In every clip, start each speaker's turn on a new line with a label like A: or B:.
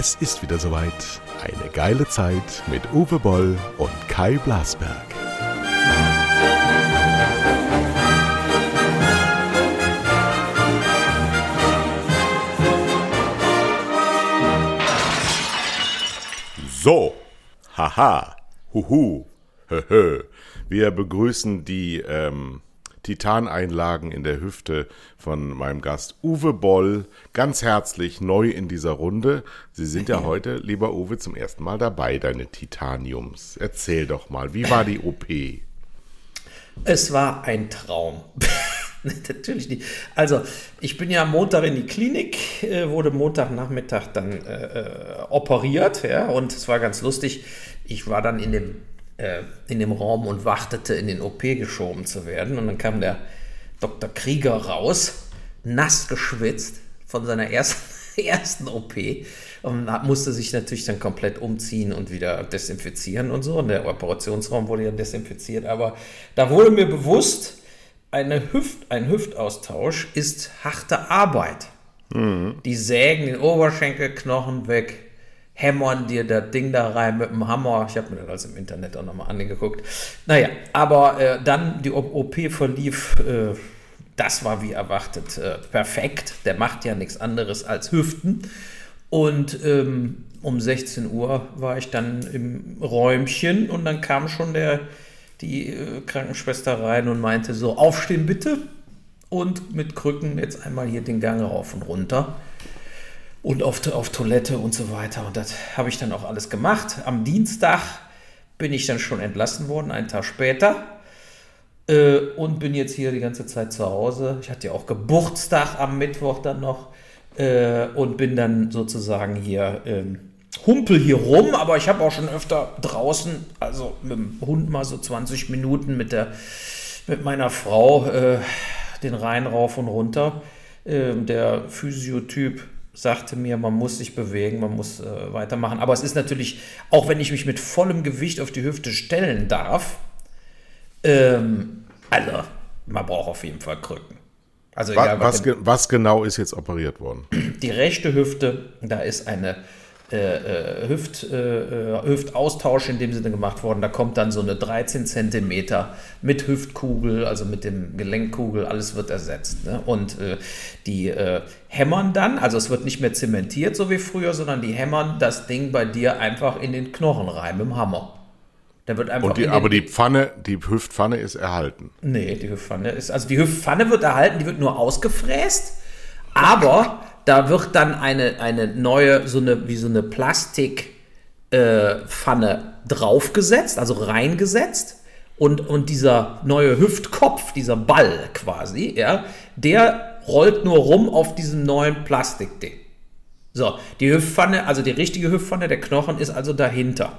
A: Es ist wieder soweit. Eine geile Zeit mit Uwe Boll und Kai Blasberg. So, haha, huhu, höhö. Wir begrüßen die ähm, Titaneinlagen in der Hüfte von meinem Gast Uwe Boll ganz herzlich neu in dieser Runde. Sie sind ja heute, lieber Uwe, zum ersten Mal dabei, deine Titaniums. Erzähl doch mal, wie war die OP?
B: Es war ein Traum. Natürlich nicht. Also, ich bin ja Montag in die Klinik, äh, wurde Montagnachmittag dann äh, äh, operiert, ja, und es war ganz lustig. Ich war dann in dem äh, in dem Raum und wartete, in den OP geschoben zu werden. Und dann kam der Dr. Krieger raus, nass geschwitzt von seiner ersten, ersten OP und musste sich natürlich dann komplett umziehen und wieder desinfizieren und so. Und der Operationsraum wurde ja desinfiziert. Aber da wurde mir bewusst, eine Hüft, ein Hüftaustausch ist harte Arbeit. Mhm. Die sägen den Oberschenkelknochen weg, hämmern dir das Ding da rein mit dem Hammer. Ich habe mir das also im Internet auch nochmal angeguckt. Naja, aber äh, dann die OP verlief, äh, das war wie erwartet äh, perfekt. Der macht ja nichts anderes als Hüften. Und ähm, um 16 Uhr war ich dann im Räumchen und dann kam schon der, die äh, Krankenschwester rein und meinte so, aufstehen bitte. Und mit Krücken jetzt einmal hier den Gang rauf und runter und auf, auf Toilette und so weiter. Und das habe ich dann auch alles gemacht. Am Dienstag bin ich dann schon entlassen worden, einen Tag später. Äh, und bin jetzt hier die ganze Zeit zu Hause. Ich hatte ja auch Geburtstag am Mittwoch dann noch. Äh, und bin dann sozusagen hier, ähm, humpel hier rum. Aber ich habe auch schon öfter draußen, also mit dem Hund mal so 20 Minuten mit, der, mit meiner Frau äh, den Rhein rauf und runter. Ähm, der Physiotyp sagte mir, man muss sich bewegen, man muss äh, weitermachen. Aber es ist natürlich, auch wenn ich mich mit vollem Gewicht auf die Hüfte stellen darf, ähm, also man braucht auf jeden Fall Krücken.
A: Also egal, was, was, was genau ist jetzt operiert worden?
B: Die rechte Hüfte, da ist eine äh, äh, Hüft, äh, äh, Hüftaustausch in dem Sinne gemacht worden. Da kommt dann so eine 13 Zentimeter mit Hüftkugel, also mit dem Gelenkkugel, alles wird ersetzt. Ne? Und äh, die äh, hämmern dann, also es wird nicht mehr zementiert, so wie früher, sondern die hämmern das Ding bei dir einfach in den Knochen rein mit dem Hammer.
A: Der wird einfach die, aber die Pfanne, die Hüftpfanne ist erhalten.
B: Nee, die Hüftpfanne ist, also die Hüftpfanne wird erhalten, die wird nur ausgefräst, aber da wird dann eine, eine neue, so eine, wie so eine Plastikpfanne äh, draufgesetzt, also reingesetzt. Und, und dieser neue Hüftkopf, dieser Ball quasi, ja, der rollt nur rum auf diesem neuen Plastikding. So, die Hüftpfanne, also die richtige Hüftpfanne, der Knochen ist also dahinter.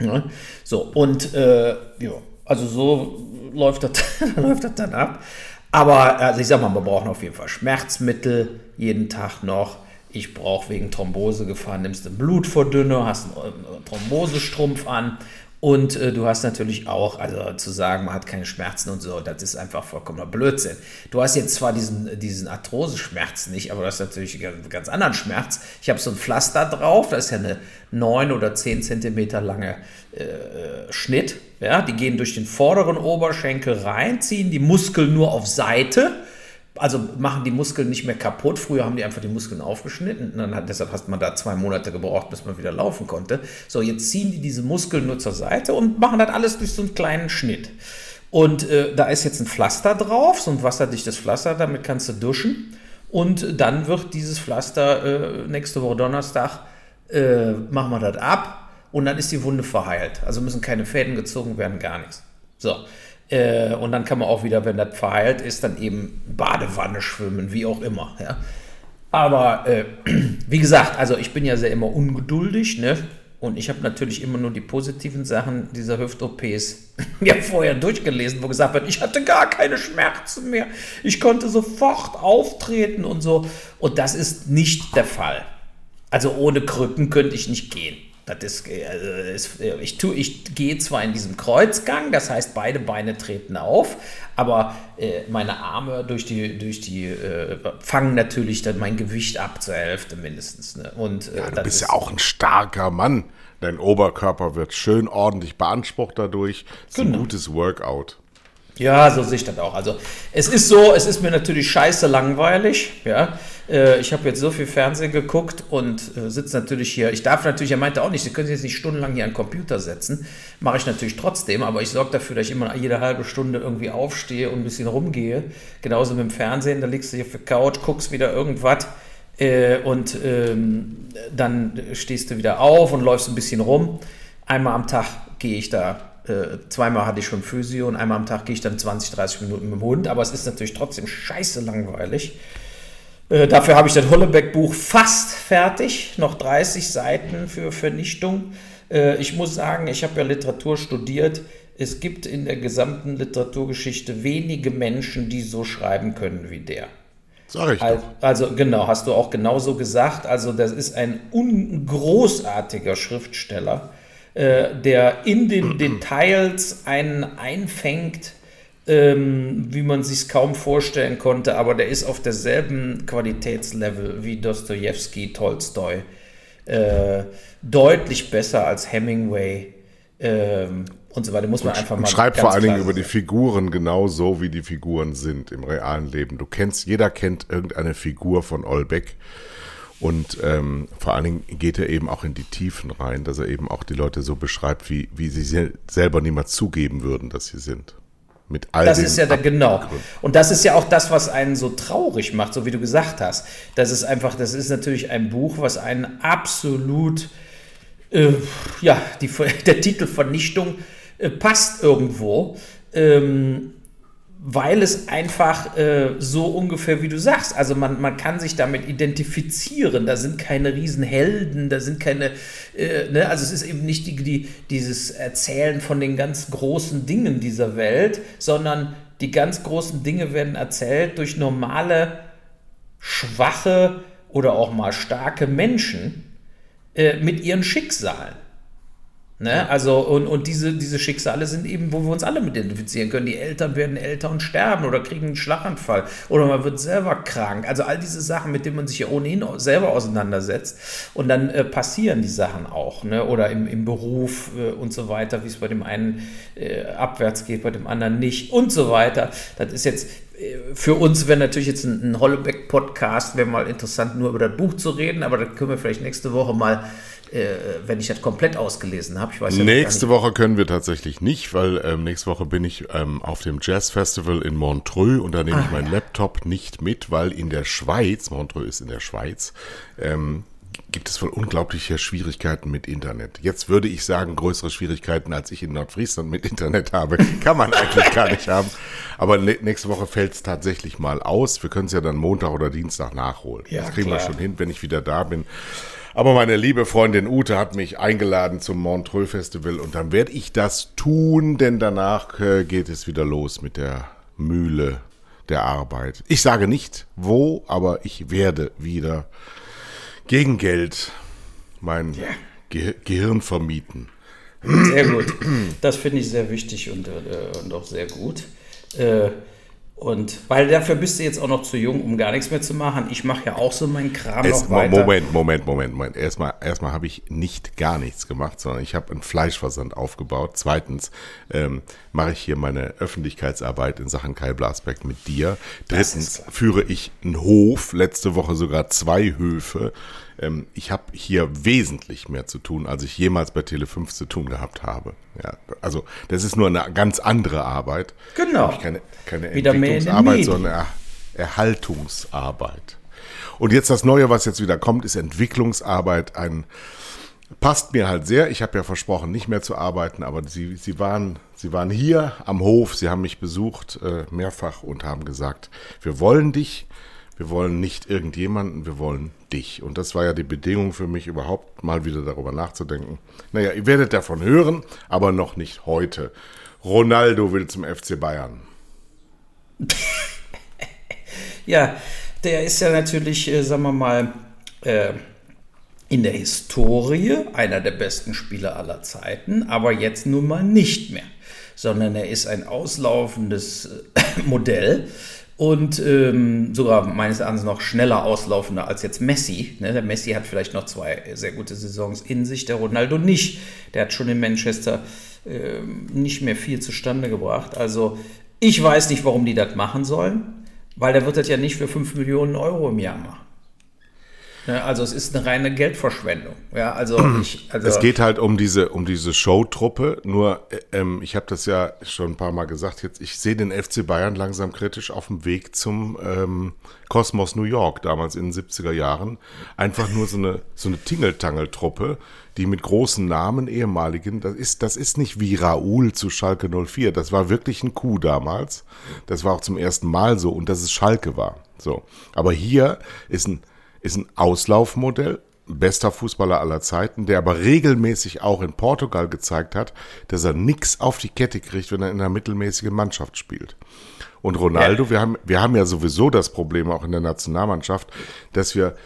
B: Ja, so, und äh, ja, also so läuft das, läuft das dann ab. Aber also ich sag mal, wir brauchen auf jeden Fall Schmerzmittel jeden Tag noch. Ich brauche wegen Thrombose gefahren, nimmst du Blutverdünner, hast einen Thrombosestrumpf an und äh, du hast natürlich auch, also zu sagen, man hat keine Schmerzen und so, das ist einfach vollkommener Blödsinn. Du hast jetzt zwar diesen, diesen Arthroseschmerz nicht, aber du hast natürlich einen ganz anderen Schmerz. Ich habe so ein Pflaster drauf, da ist ja eine 9 oder 10 Zentimeter lange äh, Schnitt. Ja, die gehen durch den vorderen Oberschenkel rein, ziehen die Muskeln nur auf Seite also machen die Muskeln nicht mehr kaputt. Früher haben die einfach die Muskeln aufgeschnitten. Und dann hat, deshalb hat man da zwei Monate gebraucht, bis man wieder laufen konnte. So, jetzt ziehen die diese Muskeln nur zur Seite und machen das alles durch so einen kleinen Schnitt. Und äh, da ist jetzt ein Pflaster drauf, so ein wasserdichtes Pflaster, damit kannst du duschen. Und dann wird dieses Pflaster äh, nächste Woche Donnerstag, äh, machen wir das ab und dann ist die Wunde verheilt. Also müssen keine Fäden gezogen werden, gar nichts. So, äh, und dann kann man auch wieder, wenn das verheilt ist, dann eben Badewanne schwimmen, wie auch immer. Ja. Aber äh, wie gesagt, also ich bin ja sehr immer ungeduldig, ne? Und ich habe natürlich immer nur die positiven Sachen dieser Hüft-OPs mir vorher durchgelesen, wo gesagt wird, ich hatte gar keine Schmerzen mehr. Ich konnte sofort auftreten und so. Und das ist nicht der Fall. Also ohne Krücken könnte ich nicht gehen. Das ist, äh, ist ich, tu, ich gehe zwar in diesem Kreuzgang, das heißt, beide Beine treten auf, aber äh, meine Arme durch die, durch die äh, fangen natürlich dann mein Gewicht ab zur Hälfte mindestens. Ne? Und,
A: äh, ja, du bist ja auch ein starker Mann. Dein Oberkörper wird schön ordentlich beansprucht dadurch. Das ist genau. ein gutes Workout.
B: Ja, so sehe ich das auch. Also es ist so, es ist mir natürlich scheiße langweilig. Ja, äh, ich habe jetzt so viel Fernsehen geguckt und äh, sitze natürlich hier. Ich darf natürlich, er meinte auch nicht, Sie können sich jetzt nicht stundenlang hier an den Computer setzen. Mache ich natürlich trotzdem, aber ich sorge dafür, dass ich immer jede halbe Stunde irgendwie aufstehe und ein bisschen rumgehe. Genauso mit dem Fernsehen, da liegst du hier auf der Couch, guckst wieder irgendwas. Äh, und ähm, dann stehst du wieder auf und läufst ein bisschen rum. Einmal am Tag gehe ich da äh, zweimal hatte ich schon Physio und einmal am Tag gehe ich dann 20, 30 Minuten mit dem Hund, aber es ist natürlich trotzdem scheiße langweilig. Äh, dafür habe ich das Hollebeck-Buch fast fertig, noch 30 Seiten für Vernichtung. Äh, ich muss sagen, ich habe ja Literatur studiert. Es gibt in der gesamten Literaturgeschichte wenige Menschen, die so schreiben können wie der.
A: Sag ich.
B: Also, also, genau, hast du auch genauso gesagt. Also das ist ein großartiger Schriftsteller der in den Details einen einfängt, ähm, wie man sich kaum vorstellen konnte, aber der ist auf derselben Qualitätslevel wie Dostoevsky, Tolstoi. Äh, deutlich besser als Hemingway ähm, und so weiter. Muss man und, einfach mal.
A: Schreibt vor allen Dingen über die Figuren genauso, wie die Figuren sind im realen Leben. Du kennst, jeder kennt irgendeine Figur von Olbeck. Und ähm, vor allen Dingen geht er eben auch in die Tiefen rein, dass er eben auch die Leute so beschreibt, wie, wie sie selber niemals zugeben würden, dass sie sind. Mit all
B: das ist ja da, genau. Und das ist ja auch das, was einen so traurig macht, so wie du gesagt hast. Das ist einfach, das ist natürlich ein Buch, was einen absolut, äh, ja, die, der Titel Vernichtung äh, passt irgendwo. Ähm, weil es einfach äh, so ungefähr, wie du sagst, also man, man kann sich damit identifizieren. Da sind keine Riesenhelden, da sind keine, äh, ne? also es ist eben nicht die, die, dieses Erzählen von den ganz großen Dingen dieser Welt, sondern die ganz großen Dinge werden erzählt durch normale, schwache oder auch mal starke Menschen äh, mit ihren Schicksalen. Ne? Also, und, und diese, diese Schicksale sind eben, wo wir uns alle mit identifizieren können. Die Eltern werden älter und sterben oder kriegen einen Schlaganfall oder man wird selber krank. Also all diese Sachen, mit denen man sich ja ohnehin selber auseinandersetzt. Und dann äh, passieren die Sachen auch. Ne? Oder im, im Beruf äh, und so weiter, wie es bei dem einen äh, abwärts geht, bei dem anderen nicht und so weiter. Das ist jetzt äh, für uns wäre natürlich jetzt ein, ein Hollebeck-Podcast, wäre mal interessant, nur über das Buch zu reden, aber da können wir vielleicht nächste Woche mal wenn ich das komplett ausgelesen habe.
A: Ja nächste Woche können wir tatsächlich nicht, weil ähm, nächste Woche bin ich ähm, auf dem Jazz Festival in Montreux und da nehme ah, ich meinen ja. Laptop nicht mit, weil in der Schweiz, Montreux ist in der Schweiz, ähm, gibt es wohl unglaubliche Schwierigkeiten mit Internet. Jetzt würde ich sagen, größere Schwierigkeiten, als ich in Nordfriesland mit Internet habe, kann man eigentlich gar nicht haben. Aber nächste Woche fällt es tatsächlich mal aus. Wir können es ja dann Montag oder Dienstag nachholen. Ja, das kriegen klar. wir schon hin, wenn ich wieder da bin. Aber meine liebe Freundin Ute hat mich eingeladen zum Montreux Festival und dann werde ich das tun, denn danach äh, geht es wieder los mit der Mühle der Arbeit. Ich sage nicht wo, aber ich werde wieder gegen Geld mein ja. Ge Gehirn vermieten.
B: Sehr gut. Das finde ich sehr wichtig und, äh, und auch sehr gut. Äh, und weil dafür bist du jetzt auch noch zu jung, um gar nichts mehr zu machen. Ich mache ja auch so meinen Kram es, noch weiter.
A: Moment, Moment, Moment, Moment. Erstmal, erstmal habe ich nicht gar nichts gemacht, sondern ich habe einen Fleischversand aufgebaut. Zweitens ähm, mache ich hier meine Öffentlichkeitsarbeit in Sachen Kai Blasberg mit dir. Drittens führe ich einen Hof, letzte Woche sogar zwei Höfe. Ähm, ich habe hier wesentlich mehr zu tun, als ich jemals bei Tele5 zu tun gehabt habe. Ja, also das ist nur eine ganz andere Arbeit.
B: Genau.
A: Keine, keine Entwicklungsarbeit, sondern Erhaltungsarbeit. Und jetzt das Neue, was jetzt wieder kommt, ist Entwicklungsarbeit. Ein passt mir halt sehr. Ich habe ja versprochen, nicht mehr zu arbeiten, aber sie, sie, waren, sie waren hier am Hof, sie haben mich besucht äh, mehrfach und haben gesagt, wir wollen dich, wir wollen nicht irgendjemanden, wir wollen dich. Und das war ja die Bedingung für mich, überhaupt mal wieder darüber nachzudenken. Naja, ihr werdet davon hören, aber noch nicht heute. Ronaldo will zum FC Bayern.
B: ja, der ist ja natürlich, äh, sagen wir mal, äh, in der Historie einer der besten Spieler aller Zeiten, aber jetzt nun mal nicht mehr, sondern er ist ein auslaufendes äh, Modell und ähm, sogar meines Erachtens noch schneller auslaufender als jetzt Messi. Ne? Der Messi hat vielleicht noch zwei sehr gute Saisons in sich, der Ronaldo nicht. Der hat schon in Manchester äh, nicht mehr viel zustande gebracht. Also ich weiß nicht, warum die das machen sollen, weil der wird das ja nicht für 5 Millionen Euro im Jahr machen. Ne, also es ist eine reine Geldverschwendung. Ja, also ich, also
A: es geht halt um diese, um diese Showtruppe. Nur, äh, ähm, ich habe das ja schon ein paar Mal gesagt. Jetzt, ich sehe den FC Bayern langsam kritisch auf dem Weg zum ähm, Kosmos New York, damals in den 70er Jahren. Einfach nur so eine, so eine Tingeltangel-Truppe, die mit großen Namen, ehemaligen, das ist, das ist nicht wie Raoul zu Schalke 04. Das war wirklich ein Coup damals. Das war auch zum ersten Mal so und dass es Schalke war. So. Aber hier ist ein ist ein Auslaufmodell, bester Fußballer aller Zeiten, der aber regelmäßig auch in Portugal gezeigt hat, dass er nichts auf die Kette kriegt, wenn er in einer mittelmäßigen Mannschaft spielt. Und Ronaldo, ja. wir haben, wir haben ja sowieso das Problem auch in der Nationalmannschaft, dass wir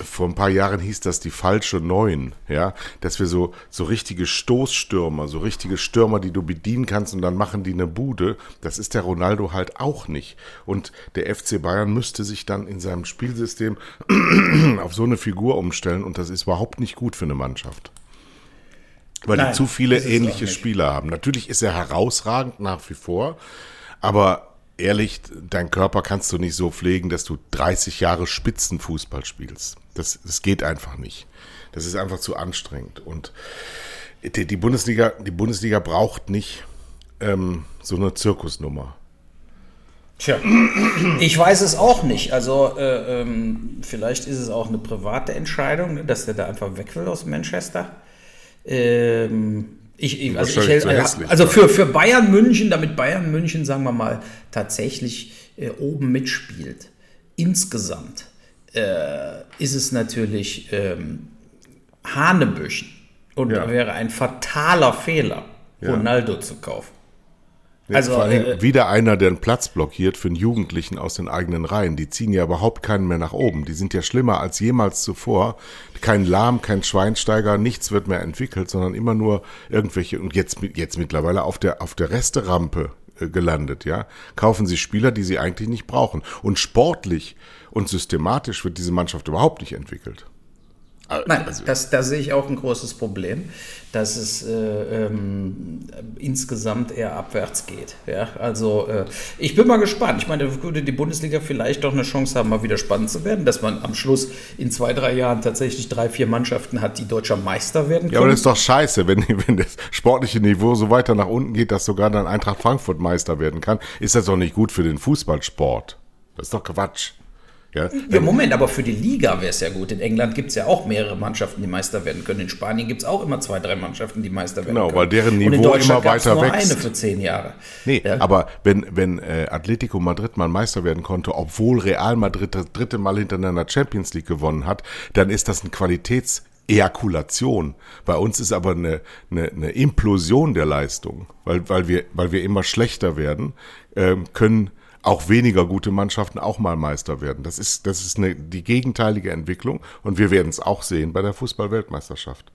A: vor ein paar Jahren hieß das die falsche Neun, ja, dass wir so, so richtige Stoßstürmer, so richtige Stürmer, die du bedienen kannst und dann machen die eine Bude, das ist der Ronaldo halt auch nicht. Und der FC Bayern müsste sich dann in seinem Spielsystem auf so eine Figur umstellen und das ist überhaupt nicht gut für eine Mannschaft. Weil Nein, die zu viele ähnliche Spieler haben. Natürlich ist er herausragend nach wie vor, aber ehrlich, dein Körper kannst du nicht so pflegen, dass du 30 Jahre Spitzenfußball spielst. Das, das geht einfach nicht. Das ist einfach zu anstrengend. Und die, die Bundesliga, die Bundesliga braucht nicht ähm, so eine Zirkusnummer.
B: Tja, ich weiß es auch nicht. Also äh, ähm, vielleicht ist es auch eine private Entscheidung, ne, dass der da einfach weg will aus Manchester. Ähm, ich, ich, also, ich, also für, für Bayern München, damit Bayern München, sagen wir mal, tatsächlich äh, oben mitspielt, insgesamt äh, ist es natürlich ähm, Hanebüchen und ja. wäre ein fataler Fehler, ja. Ronaldo zu kaufen.
A: Also, Vor allem äh, wieder einer, der einen Platz blockiert für einen Jugendlichen aus den eigenen Reihen. Die ziehen ja überhaupt keinen mehr nach oben. Die sind ja schlimmer als jemals zuvor. Kein Lahm, kein Schweinsteiger, nichts wird mehr entwickelt, sondern immer nur irgendwelche, und jetzt, jetzt mittlerweile auf der, auf der Resterampe äh, gelandet, ja. Kaufen sie Spieler, die sie eigentlich nicht brauchen. Und sportlich und systematisch wird diese Mannschaft überhaupt nicht entwickelt.
B: Nein, also, das, da sehe ich auch ein großes Problem, dass es äh, ähm, insgesamt eher abwärts geht. Ja? Also äh, ich bin mal gespannt. Ich meine, da würde die Bundesliga vielleicht doch eine Chance haben, mal wieder spannend zu werden, dass man am Schluss in zwei, drei Jahren tatsächlich drei, vier Mannschaften hat, die deutscher Meister werden können.
A: Ja, aber das ist doch scheiße, wenn, wenn das sportliche Niveau so weiter nach unten geht, dass sogar dann Eintracht Frankfurt Meister werden kann. Ist das doch nicht gut für den Fußballsport. Das ist doch Quatsch.
B: Ja, ja Moment, aber für die Liga wäre es ja gut. In England gibt es ja auch mehrere Mannschaften, die Meister werden können. In Spanien gibt es auch immer zwei, drei Mannschaften, die Meister werden
A: genau,
B: können.
A: Genau, weil deren Niveau immer weiter
B: nur
A: wächst.
B: eine für zehn Jahre.
A: Nee, ja? aber wenn, wenn äh, Atletico Madrid mal Meister werden konnte, obwohl Real Madrid das dritte Mal hintereinander Champions League gewonnen hat, dann ist das ein Qualitäts- Ejakulation. Bei uns ist aber eine, eine, eine Implosion der Leistung, weil, weil, wir, weil wir immer schlechter werden, ähm, können auch weniger gute Mannschaften auch mal Meister werden. Das ist, das ist eine, die gegenteilige Entwicklung und wir werden es auch sehen bei der Fußball-Weltmeisterschaft.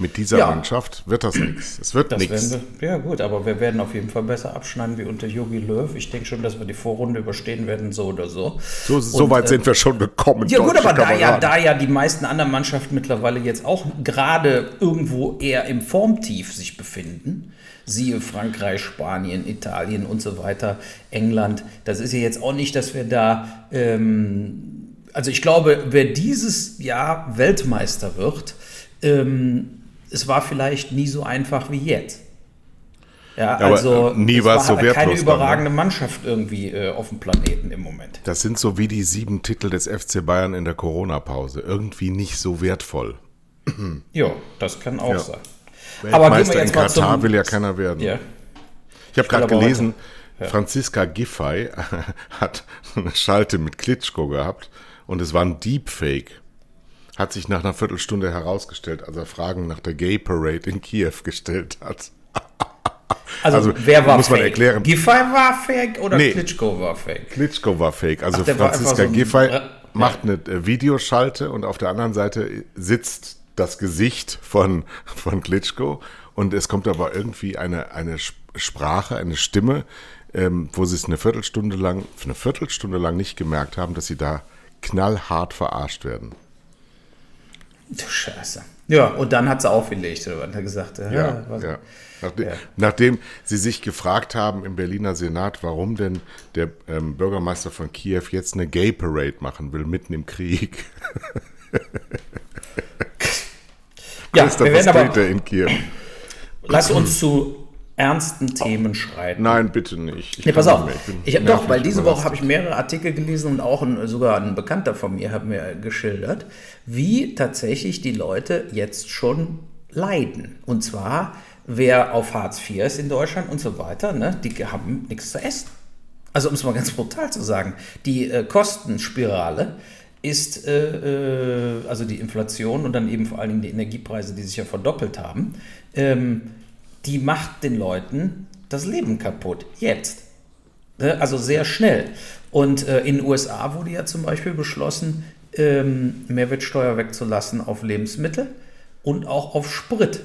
A: Mit dieser ja. Mannschaft wird das nichts. Es wird nichts.
B: Ja gut, aber wir werden auf jeden Fall besser abschneiden wie unter Jogi Löw. Ich denke schon, dass wir die Vorrunde überstehen werden, so oder so.
A: So, so weit äh, sind wir schon gekommen.
B: Ja gut, aber da ja, da ja die meisten anderen Mannschaften mittlerweile jetzt auch gerade irgendwo eher im Formtief sich befinden, siehe Frankreich, Spanien, Italien und so weiter, England. Das ist ja jetzt auch nicht, dass wir da, ähm, also ich glaube, wer dieses Jahr Weltmeister wird, ähm, es war vielleicht nie so einfach wie jetzt. Ja, ja also
A: nie war es so wertlos.
B: keine überragende dann, ne? Mannschaft irgendwie äh, auf dem Planeten im Moment.
A: Das sind so wie die sieben Titel des FC Bayern in der Corona-Pause. Irgendwie nicht so wertvoll.
B: ja, das kann auch ja. sein.
A: Aber gehen wir jetzt in mal Katar zum, will ja keiner werden. Ja. Ich habe gerade gelesen. Franziska Giffey hat eine Schalte mit Klitschko gehabt und es war ein Deepfake. Hat sich nach einer Viertelstunde herausgestellt, als er Fragen nach der Gay Parade in Kiew gestellt hat.
B: Also, also, wer war
A: muss man fake? erklären.
B: Giffey war fake oder nee, Klitschko war fake?
A: Klitschko war fake. Also Ach, Franziska Giffey, macht eine äh, Videoschalte und auf der anderen Seite sitzt das Gesicht von, von Klitschko und es kommt aber irgendwie eine, eine Sprache, eine Stimme, ähm, wo sie es eine Viertelstunde lang, eine Viertelstunde lang nicht gemerkt haben, dass sie da knallhart verarscht werden.
B: Du Scheiße. Ja, und dann hat sie aufgelegt oder hat er gesagt, ja,
A: ja, ja. Nachdem, ja. nachdem, sie sich gefragt haben im Berliner Senat, warum denn der ähm, Bürgermeister von Kiew jetzt eine Gay Parade machen will, mitten im Krieg.
B: ja, wir werden aber, in Kiew. Lass uns zu ernsten Themen schreiten.
A: Nein, bitte nicht.
B: Ich nee, pass auf. Ich habe doch, weil diese Woche habe ich mehrere Artikel gelesen und auch ein, sogar ein Bekannter von mir hat mir geschildert, wie tatsächlich die Leute jetzt schon leiden. Und zwar, wer auf Hartz IV ist in Deutschland und so weiter, ne, die haben nichts zu essen. Also um es mal ganz brutal zu sagen, die äh, Kostenspirale ist, äh, äh, also die Inflation und dann eben vor allen Dingen die Energiepreise, die sich ja verdoppelt haben, ähm, die macht den Leuten das Leben kaputt. Jetzt. Ne? Also sehr schnell. Und äh, in den USA wurde ja zum Beispiel beschlossen, ähm, Mehrwertsteuer wegzulassen auf Lebensmittel und auch auf Sprit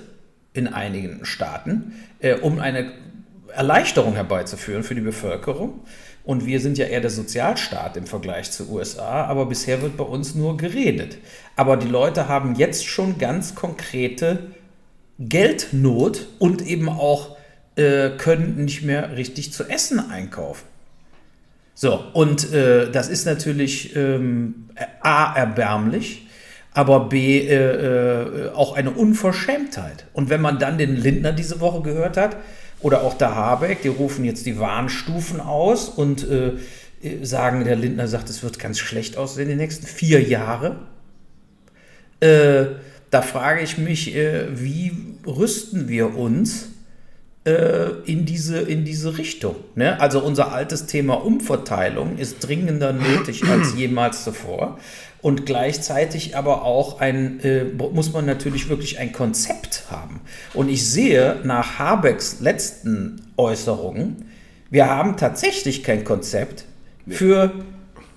B: in einigen Staaten, äh, um eine Erleichterung herbeizuführen für die Bevölkerung. Und wir sind ja eher der Sozialstaat im Vergleich zu USA, aber bisher wird bei uns nur geredet. Aber die Leute haben jetzt schon ganz konkrete Geldnot und eben auch äh, können nicht mehr richtig zu essen einkaufen. So, und äh, das ist natürlich ähm, A, erbärmlich, aber B, äh, äh, auch eine Unverschämtheit. Und wenn man dann den Lindner diese Woche gehört hat, oder auch der Habeck, die rufen jetzt die Warnstufen aus und äh, sagen, der Lindner sagt, es wird ganz schlecht aussehen die nächsten vier Jahre. Äh, da frage ich mich, äh, wie rüsten wir uns äh, in, diese, in diese Richtung? Ne? Also unser altes Thema Umverteilung ist dringender nötig als jemals zuvor. Und gleichzeitig aber auch ein, äh, muss man natürlich wirklich ein Konzept haben. Und ich sehe nach Habecks letzten Äußerungen, wir haben tatsächlich kein Konzept für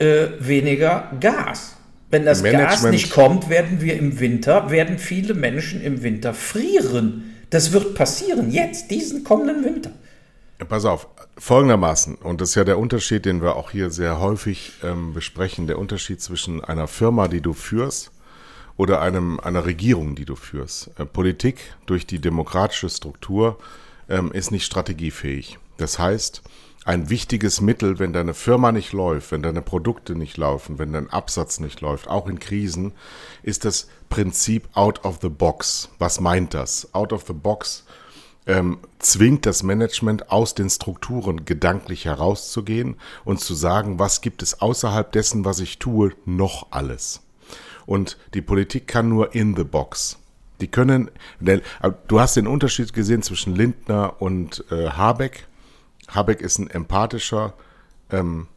B: äh, weniger Gas. Wenn das Management. Gas nicht kommt, werden wir im Winter, werden viele Menschen im Winter frieren. Das wird passieren, jetzt, diesen kommenden Winter.
A: Pass auf, folgendermaßen, und das ist ja der Unterschied, den wir auch hier sehr häufig ähm, besprechen, der Unterschied zwischen einer Firma, die du führst, oder einem, einer Regierung, die du führst. Äh, Politik durch die demokratische Struktur ähm, ist nicht strategiefähig. Das heißt, ein wichtiges Mittel, wenn deine Firma nicht läuft, wenn deine Produkte nicht laufen, wenn dein Absatz nicht läuft, auch in Krisen, ist das Prinzip out of the box. Was meint das? Out of the box ähm, zwingt das Management aus den Strukturen gedanklich herauszugehen und zu sagen, was gibt es außerhalb dessen, was ich tue, noch alles. Und die Politik kann nur in the box. Die können, du hast den Unterschied gesehen zwischen Lindner und äh, Habeck. Habeck ist ein empathischer ähm,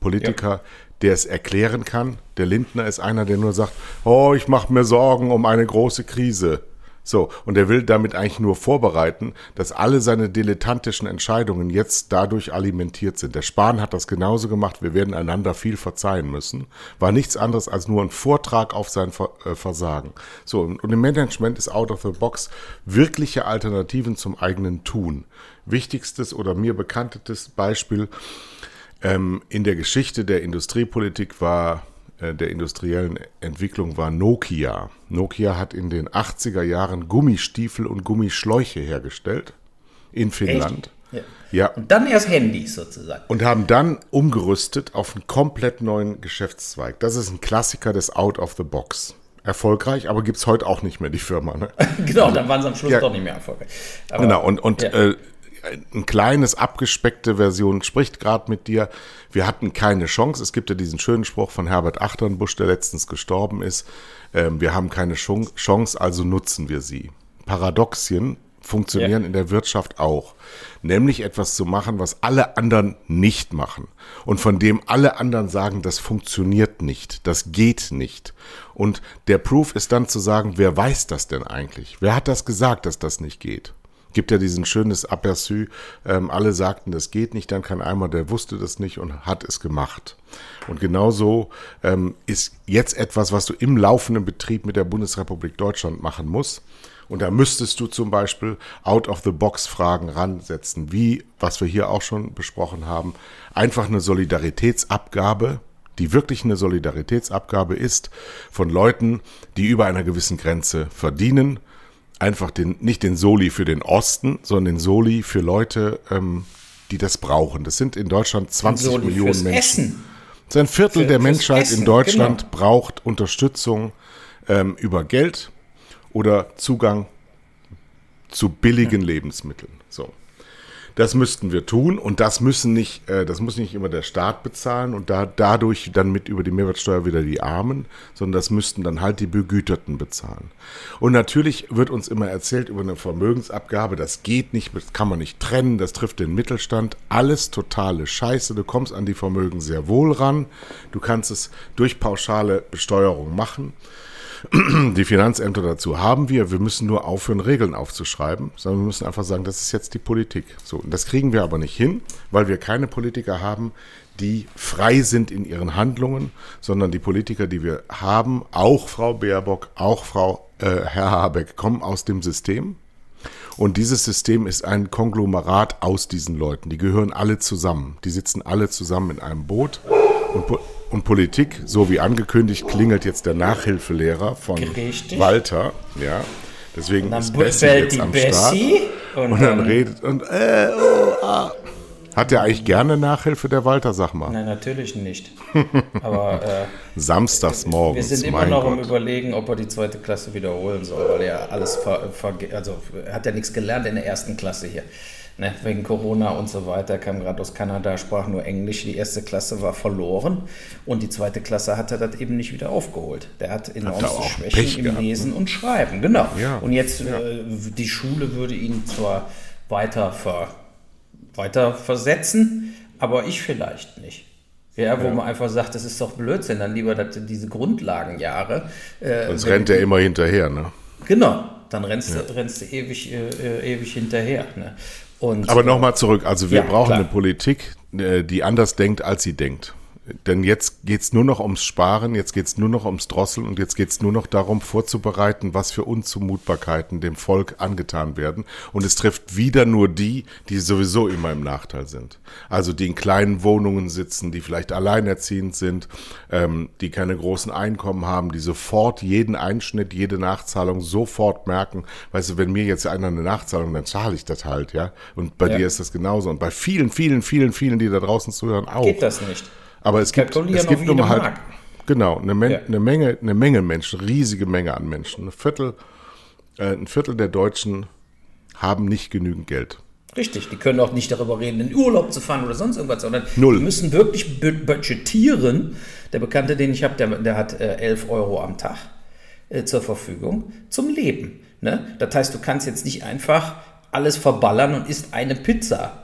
A: Politiker, ja. der es erklären kann. Der Lindner ist einer, der nur sagt, oh, ich mache mir Sorgen um eine große Krise. So, und er will damit eigentlich nur vorbereiten, dass alle seine dilettantischen Entscheidungen jetzt dadurch alimentiert sind. Der Spahn hat das genauso gemacht, wir werden einander viel verzeihen müssen. War nichts anderes als nur ein Vortrag auf sein äh, Versagen. So, und im Management ist out of the box wirkliche Alternativen zum eigenen Tun. Wichtigstes oder mir bekanntes Beispiel ähm, in der Geschichte der Industriepolitik war äh, der industriellen Entwicklung war Nokia. Nokia hat in den 80er Jahren Gummistiefel und Gummischläuche hergestellt in Finnland.
B: Ja. ja. Und dann erst Handys sozusagen.
A: Und haben dann umgerüstet auf einen komplett neuen Geschäftszweig. Das ist ein Klassiker des Out of the Box. Erfolgreich, aber gibt es heute auch nicht mehr, die Firma. Ne?
B: genau, dann waren sie am Schluss ja. doch nicht mehr erfolgreich.
A: Aber, genau, und, und ja. äh, ein kleines, abgespeckte Version spricht gerade mit dir. Wir hatten keine Chance. Es gibt ja diesen schönen Spruch von Herbert Achternbusch, der letztens gestorben ist. Ähm, wir haben keine Chance, also nutzen wir sie. Paradoxien funktionieren ja. in der Wirtschaft auch. Nämlich etwas zu machen, was alle anderen nicht machen. Und von dem alle anderen sagen, das funktioniert nicht, das geht nicht. Und der Proof ist dann zu sagen, wer weiß das denn eigentlich? Wer hat das gesagt, dass das nicht geht? Gibt ja diesen schönes Aperçu, ähm, alle sagten, das geht nicht, dann kann einmal, der wusste das nicht und hat es gemacht. Und genauso ähm, ist jetzt etwas, was du im laufenden Betrieb mit der Bundesrepublik Deutschland machen musst. Und da müsstest du zum Beispiel Out-of-the-Box-Fragen ransetzen, wie, was wir hier auch schon besprochen haben, einfach eine Solidaritätsabgabe, die wirklich eine Solidaritätsabgabe ist von Leuten, die über einer gewissen Grenze verdienen, einfach den, nicht den Soli für den Osten, sondern den Soli für Leute, ähm, die das brauchen. Das sind in Deutschland 20 Soli Millionen Menschen. Essen. Das ist ein Viertel für, der Menschheit Essen, in Deutschland genau. braucht Unterstützung ähm, über Geld oder Zugang zu billigen ja. Lebensmitteln. So. Das müssten wir tun und das müssen nicht, äh, das muss nicht immer der Staat bezahlen und da, dadurch dann mit über die Mehrwertsteuer wieder die Armen, sondern das müssten dann halt die Begüterten bezahlen. Und natürlich wird uns immer erzählt über eine Vermögensabgabe, das geht nicht, das kann man nicht trennen, das trifft den Mittelstand, alles totale Scheiße. Du kommst an die Vermögen sehr wohl ran, du kannst es durch pauschale Besteuerung machen. Die Finanzämter dazu haben wir. Wir müssen nur aufhören, Regeln aufzuschreiben, sondern wir müssen einfach sagen, das ist jetzt die Politik. So, und das kriegen wir aber nicht hin, weil wir keine Politiker haben, die frei sind in ihren Handlungen, sondern die Politiker, die wir haben, auch Frau Baerbock, auch Frau äh, Herr Habeck, kommen aus dem System. Und dieses System ist ein Konglomerat aus diesen Leuten. Die gehören alle zusammen. Die sitzen alle zusammen in einem Boot. Und und Politik, so wie angekündigt, klingelt jetzt der Nachhilfelehrer von Richtig. Walter. Ja. Deswegen ist Bessie jetzt am Bessie Start. Und, und dann, dann, redet und äh, oh, ah. Hat der eigentlich gerne Nachhilfe, der Walter, sag mal?
B: Nein, natürlich nicht. Aber äh,
A: Samstags morgens.
B: Wir sind immer noch Gott. im Überlegen, ob er die zweite Klasse wiederholen soll, weil er alles ver, ver also er hat ja nichts gelernt in der ersten Klasse hier ne, wegen Corona und so weiter, kam gerade aus Kanada, sprach nur Englisch. Die erste Klasse war verloren und die zweite Klasse hat er das eben nicht wieder aufgeholt. Der hat enorme Schwächen Pech im gehabt, Lesen ne? und Schreiben, genau. Ja, und jetzt, ja. äh, die Schule würde ihn zwar weiter, ver, weiter versetzen, aber ich vielleicht nicht. Ja, wo ja. man einfach sagt, das ist doch Blödsinn, dann lieber diese Grundlagenjahre.
A: Äh, Sonst rennt er immer hinterher, ne?
B: Genau, dann rennst, ja. du, rennst du ewig, äh, äh ewig hinterher. Ne?
A: Und, Aber nochmal zurück, also wir ja, brauchen klar. eine Politik, äh, die anders denkt, als sie denkt. Denn jetzt geht's nur noch ums Sparen, jetzt geht's nur noch ums Drosseln und jetzt geht's nur noch darum, vorzubereiten, was für Unzumutbarkeiten dem Volk angetan werden. Und es trifft wieder nur die, die sowieso immer im Nachteil sind. Also die in kleinen Wohnungen sitzen, die vielleicht alleinerziehend sind, ähm, die keine großen Einkommen haben, die sofort jeden Einschnitt, jede Nachzahlung sofort merken. Weißt du, wenn mir jetzt einer eine Nachzahlung, dann zahle ich das halt, ja. Und bei ja. dir ist das genauso. Und bei vielen, vielen, vielen, vielen, die da draußen zuhören, auch.
B: Geht das nicht?
A: Aber es gibt, es gibt nun halt, genau, eine, Men ja. eine, Menge, eine Menge Menschen, riesige Menge an Menschen. Ein Viertel, äh, ein Viertel der Deutschen haben nicht genügend Geld.
B: Richtig, die können auch nicht darüber reden, in Urlaub zu fahren oder sonst irgendwas, sondern Null. die müssen wirklich budgetieren. Der Bekannte, den ich habe, der, der hat äh, 11 Euro am Tag äh, zur Verfügung zum Leben. Ne? Das heißt, du kannst jetzt nicht einfach alles verballern und isst eine Pizza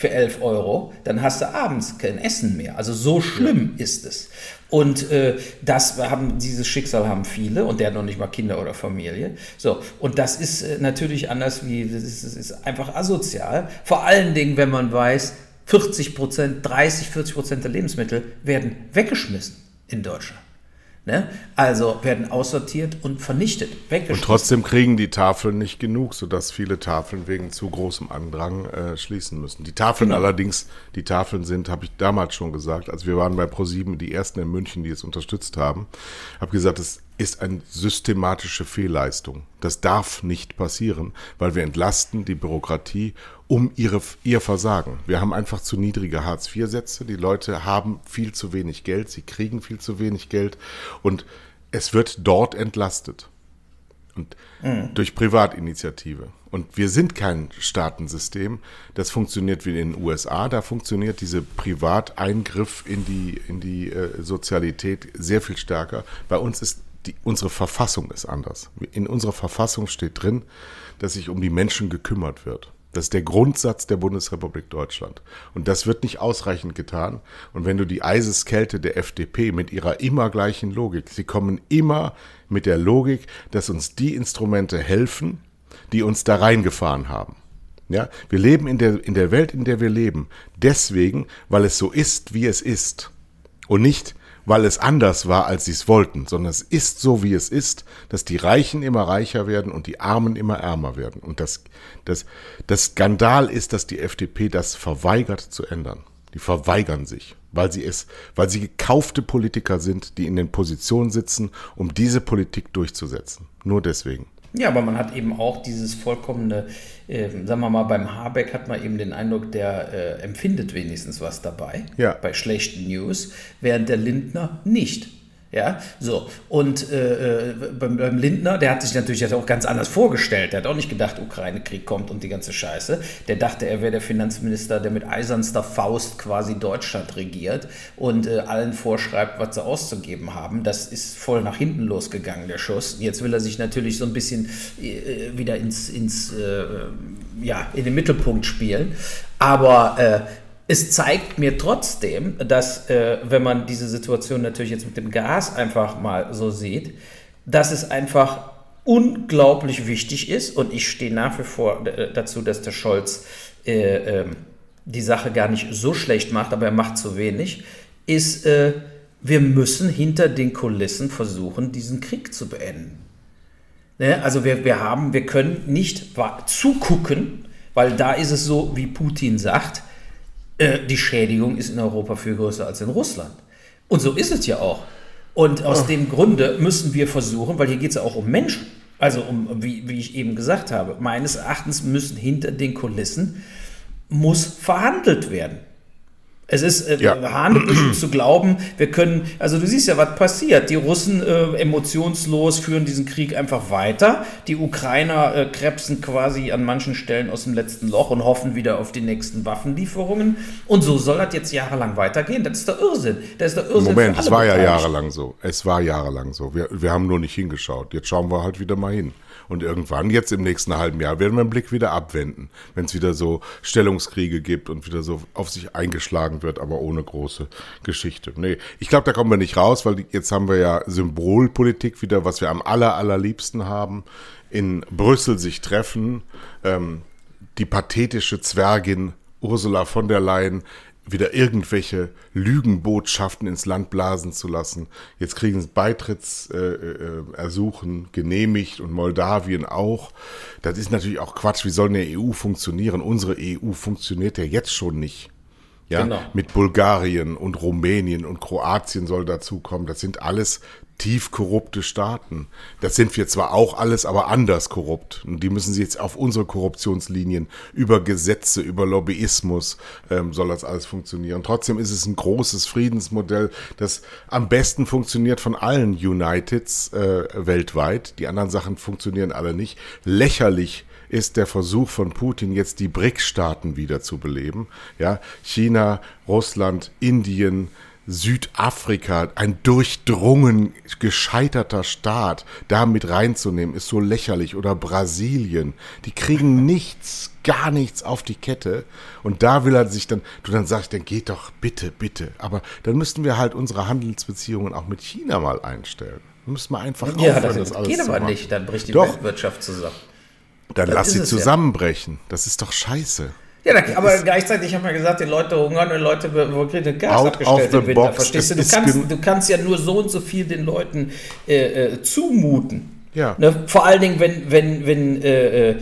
B: für 11 Euro, dann hast du abends kein Essen mehr. Also so schlimm ja. ist es. Und äh, das haben, dieses Schicksal haben viele und der hat noch nicht mal Kinder oder Familie. So, und das ist äh, natürlich anders wie, das ist, das ist einfach asozial. Vor allen Dingen, wenn man weiß, 40 Prozent, 30, 40 Prozent der Lebensmittel werden weggeschmissen in Deutschland. Ne? Also werden aussortiert und vernichtet,
A: Und trotzdem kriegen die Tafeln nicht genug, sodass viele Tafeln wegen zu großem Andrang äh, schließen müssen. Die Tafeln genau. allerdings, die Tafeln sind, habe ich damals schon gesagt, als wir waren bei ProSieben die ersten in München, die es unterstützt haben, habe gesagt, es ist eine systematische Fehlleistung. Das darf nicht passieren, weil wir entlasten die Bürokratie um ihre, ihr Versagen. Wir haben einfach zu niedrige Hartz-IV-Sätze. Die Leute haben viel zu wenig Geld, sie kriegen viel zu wenig Geld und es wird dort entlastet. Und mhm. durch Privatinitiative. Und wir sind kein Staatensystem. Das funktioniert wie in den USA. Da funktioniert dieser Privateingriff in die, in die äh, Sozialität sehr viel stärker. Bei uns ist die, unsere Verfassung ist anders. In unserer Verfassung steht drin, dass sich um die Menschen gekümmert wird. Das ist der Grundsatz der Bundesrepublik Deutschland. Und das wird nicht ausreichend getan. Und wenn du die Eiseskälte der FDP mit ihrer immer gleichen Logik, sie kommen immer mit der Logik, dass uns die Instrumente helfen, die uns da reingefahren haben. Ja, wir leben in der, in der Welt, in der wir leben. Deswegen, weil es so ist, wie es ist. Und nicht, weil es anders war, als sie es wollten, sondern es ist so, wie es ist, dass die Reichen immer reicher werden und die Armen immer ärmer werden. Und das, das, das Skandal ist, dass die FDP das verweigert zu ändern. Die verweigern sich, weil sie es, weil sie gekaufte Politiker sind, die in den Positionen sitzen, um diese Politik durchzusetzen. Nur deswegen.
B: Ja, aber man hat eben auch dieses vollkommene, äh, sagen wir mal, beim Habeck hat man eben den Eindruck, der äh, empfindet wenigstens was dabei,
A: ja.
B: bei schlechten News, während der Lindner nicht. Ja, so. Und äh, äh, beim, beim, Lindner, der hat sich natürlich das auch ganz anders vorgestellt. Der hat auch nicht gedacht, Ukraine-Krieg kommt und die ganze Scheiße. Der dachte, er wäre der Finanzminister, der mit eisernster Faust quasi Deutschland regiert und äh, allen vorschreibt, was sie auszugeben haben. Das ist voll nach hinten losgegangen, der Schuss. Jetzt will er sich natürlich so ein bisschen äh, wieder ins, ins äh, ja, in den Mittelpunkt spielen. Aber äh, es zeigt mir trotzdem, dass, äh, wenn man diese Situation natürlich jetzt mit dem Gas einfach mal so sieht, dass es einfach unglaublich wichtig ist und ich stehe nach wie vor äh, dazu, dass der Scholz äh, äh, die Sache gar nicht so schlecht macht, aber er macht zu wenig, ist, äh, wir müssen hinter den Kulissen versuchen, diesen Krieg zu beenden. Ne? Also wir, wir haben, wir können nicht zugucken, weil da ist es so, wie Putin sagt, äh, die Schädigung ist in Europa viel größer als in Russland. Und so ist es ja auch. Und aus oh. dem Grunde müssen wir versuchen, weil hier geht es ja auch um Menschen, also um, wie, wie ich eben gesagt habe, meines Erachtens müssen hinter den Kulissen, muss verhandelt werden. Es ist äh, ja. zu glauben, wir können, also du siehst ja, was passiert. Die Russen äh, emotionslos führen diesen Krieg einfach weiter. Die Ukrainer äh, krebsen quasi an manchen Stellen aus dem letzten Loch und hoffen wieder auf die nächsten Waffenlieferungen. Und so soll das jetzt jahrelang weitergehen. Das ist der Irrsinn. Das ist der Irrsinn
A: Moment, es war ja jahrelang so. Es war jahrelang so. Wir, wir haben nur nicht hingeschaut. Jetzt schauen wir halt wieder mal hin. Und irgendwann, jetzt im nächsten halben Jahr, werden wir den Blick wieder abwenden, wenn es wieder so Stellungskriege gibt und wieder so auf sich eingeschlagen wird, aber ohne große Geschichte. Nee, ich glaube, da kommen wir nicht raus, weil jetzt haben wir ja Symbolpolitik wieder, was wir am aller, allerliebsten haben. In Brüssel sich treffen, ähm, die pathetische Zwergin Ursula von der Leyen wieder irgendwelche Lügenbotschaften ins Land blasen zu lassen. Jetzt kriegen sie Beitrittsersuchen äh, äh, genehmigt und Moldawien auch. Das ist natürlich auch Quatsch. Wie soll eine EU funktionieren? Unsere EU funktioniert ja jetzt schon nicht. Ja, genau. mit Bulgarien und Rumänien und Kroatien soll dazukommen. Das sind alles tief korrupte Staaten. Das sind wir zwar auch alles, aber anders korrupt. Und die müssen sich jetzt auf unsere Korruptionslinien über Gesetze, über Lobbyismus ähm, soll das alles funktionieren. Trotzdem ist es ein großes Friedensmodell, das am besten funktioniert von allen Uniteds äh, weltweit. Die anderen Sachen funktionieren alle nicht. Lächerlich ist der Versuch von Putin jetzt die BRICS-Staaten wieder zu beleben. Ja, China, Russland, Indien, Südafrika, ein durchdrungen gescheiterter Staat, da mit reinzunehmen, ist so lächerlich. Oder Brasilien, die kriegen nichts, gar nichts auf die Kette. Und da will er sich dann, du dann sagst, dann geht doch bitte, bitte. Aber dann müssten wir halt unsere Handelsbeziehungen auch mit China mal einstellen. Dann müssen wir einfach
B: ja, aufhören, das, das alles geht aber nicht, dann bricht die doch. Weltwirtschaft zusammen.
A: Dann das lass sie zusammenbrechen. Ja. Das ist doch scheiße.
B: Ja, da, aber gleichzeitig haben wir gesagt, die Leute hungern und Leute kriegen Gas Out abgestellt im Winter. Box. Verstehst du? Du kannst, du kannst ja nur so und so viel den Leuten äh, äh, zumuten.
A: Ja.
B: Ne? Vor allen Dingen, wenn, wenn, wenn äh, äh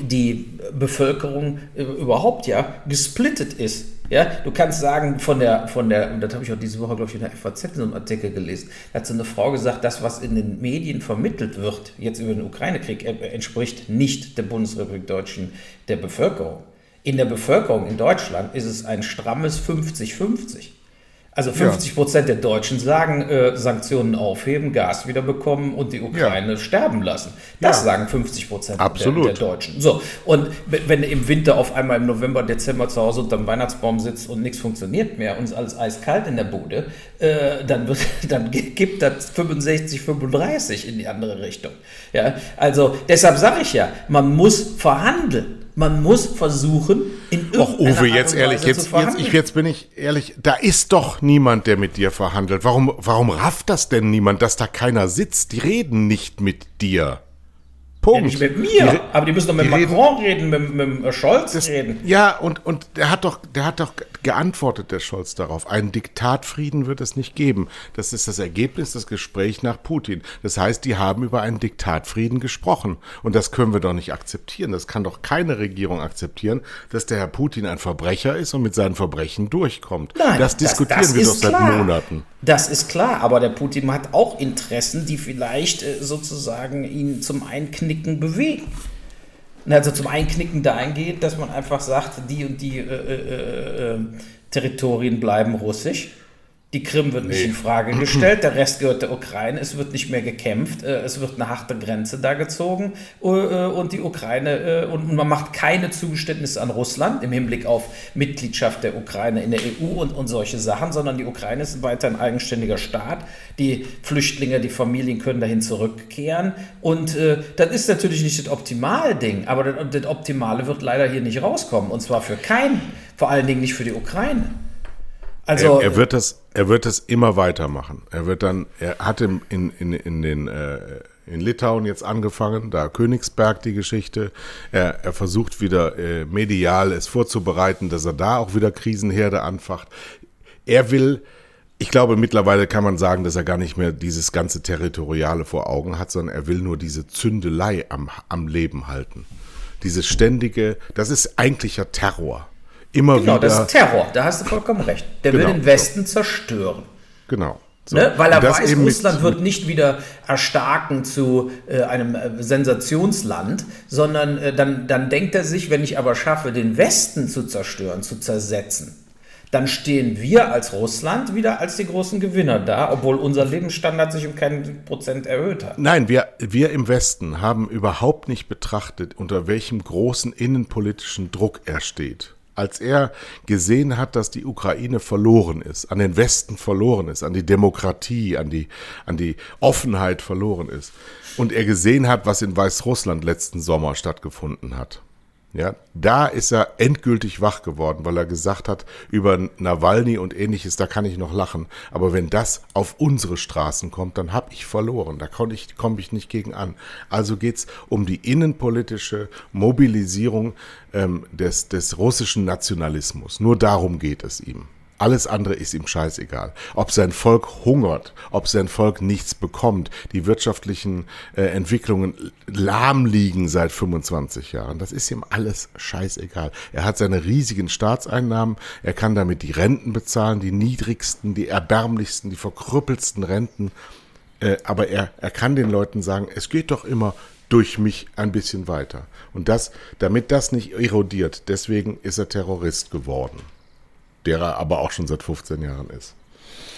B: die Bevölkerung äh, überhaupt ja gesplittet ist. Ja, du kannst sagen, von der, von der, und das habe ich auch diese Woche, glaube ich, in der FAZ in so einem Artikel gelesen, da hat so eine Frau gesagt, das, was in den Medien vermittelt wird, jetzt über den Ukraine-Krieg, äh, entspricht nicht der Bundesrepublik Deutschen der Bevölkerung. In der Bevölkerung in Deutschland ist es ein strammes 50-50. Also 50 Prozent ja. der Deutschen sagen, äh, Sanktionen aufheben, Gas wiederbekommen und die Ukraine ja. sterben lassen. Das ja. sagen 50 Prozent der, der, Deutschen. So, und wenn du im Winter auf einmal im November, Dezember zu Hause unterm Weihnachtsbaum sitzt und nichts funktioniert mehr und es alles eiskalt in der Bude, äh, dann, wird, dann gibt das 65, 35 in die andere Richtung. Ja, also deshalb sage ich ja, man muss verhandeln. Man muss versuchen, in
A: irgendeiner Och, Uwe, jetzt ehrlich, jetzt, jetzt, ich, jetzt bin ich ehrlich, da ist doch niemand, der mit dir verhandelt. Warum, warum rafft das denn niemand, dass da keiner sitzt? Die reden nicht mit dir. Punkt.
B: Ja, nicht mit mir,
A: Die-
B: aber die müssen doch mit Macron reden, mit, mit, mit Scholz reden.
A: Ja, und, und der hat doch, der hat doch geantwortet, der Scholz, darauf. Einen Diktatfrieden wird es nicht geben. Das ist das Ergebnis des Gesprächs nach Putin. Das heißt, die haben über einen Diktatfrieden gesprochen. Und das können wir doch nicht akzeptieren. Das kann doch keine Regierung akzeptieren, dass der Herr Putin ein Verbrecher ist und mit seinen Verbrechen durchkommt.
B: Nein,
A: das diskutieren
B: das
A: wir doch seit
B: klar.
A: Monaten.
B: Das ist klar, aber der Putin hat auch Interessen, die vielleicht äh, sozusagen ihn zum Einknicken bewegen. Und Also zum Einknicken dahingehend, dass man einfach sagt, die und die äh, äh, äh, Territorien bleiben russisch. Die Krim wird nicht
A: Nee.
B: in Frage gestellt, der Rest gehört der Ukraine, es wird nicht mehr gekämpft, äh, es wird eine harte Grenze da gezogen äh, und die Ukraine äh, und man macht keine Zugeständnisse an Russland im Hinblick auf Mitgliedschaft der Ukraine in der EU und, und solche Sachen, sondern die Ukraine ist weiter ein eigenständiger Staat. Die Flüchtlinge, die Familien können dahin zurückkehren und äh, das ist natürlich nicht das optimale Ding, aber das, das Optimale wird leider hier nicht rauskommen und zwar für keinen, vor allen Dingen nicht für die Ukraine. Also,
A: er, er wird das, er wird das immer weitermachen. Er wird dann, er hat im, in, in, in den äh, in Litauen jetzt angefangen, da Königsberg die Geschichte. Er, er versucht wieder äh, medial es vorzubereiten, dass er da auch wieder Krisenherde anfacht. Er will, ich glaube mittlerweile kann man sagen, dass er gar nicht mehr dieses ganze Territoriale vor Augen hat, sondern er will nur diese Zündelei am, am Leben halten. Diese ständige, das ist eigentlicher Terror. Immer
B: Genau,
A: wieder.
B: das ist Terror, da hast du vollkommen recht. Der
A: Genau,
B: will den Westen zerstören.
A: genau. So.
B: Ne? Weil er weiß, Russland wird nicht wieder erstarken zu äh, einem äh, Sensationsland, sondern äh, dann, dann denkt er sich, wenn ich aber schaffe, den Westen zu zerstören, zu zersetzen, dann stehen wir als Russland wieder als die großen Gewinner da, obwohl unser Lebensstandard sich um keinen Prozent erhöht hat.
A: Nein, wir, wir im Westen haben überhaupt nicht betrachtet, unter welchem großen innenpolitischen Druck er steht. Als er gesehen hat, dass die Ukraine verloren ist, an den Westen verloren ist, an die Demokratie, an die, an die Offenheit verloren ist, und er gesehen hat, was in Weißrussland letzten Sommer stattgefunden hat. Ja, da ist er endgültig wach geworden, weil er gesagt hat, über Nawalny und ähnliches, da kann ich noch lachen. Aber wenn das auf unsere Straßen kommt, dann habe ich verloren. Da komme ich, komm ich nicht gegen an. Also geht's um die innenpolitische Mobilisierung ähm, des, des russischen Nationalismus. Nur darum geht es ihm. Alles andere ist ihm scheißegal. Ob sein Volk hungert, ob sein Volk nichts bekommt, die wirtschaftlichen äh, Entwicklungen lahm liegen seit 25 Jahren, das ist ihm alles scheißegal. Er hat seine riesigen Staatseinnahmen, er kann damit die Renten bezahlen, die niedrigsten, die erbärmlichsten, die verkrüppelsten Renten. Äh, aber er, er kann den Leuten sagen, es geht doch immer durch mich ein bisschen weiter. Und das, damit das nicht erodiert, deswegen ist er Terrorist geworden der er aber auch schon seit 15 Jahren ist.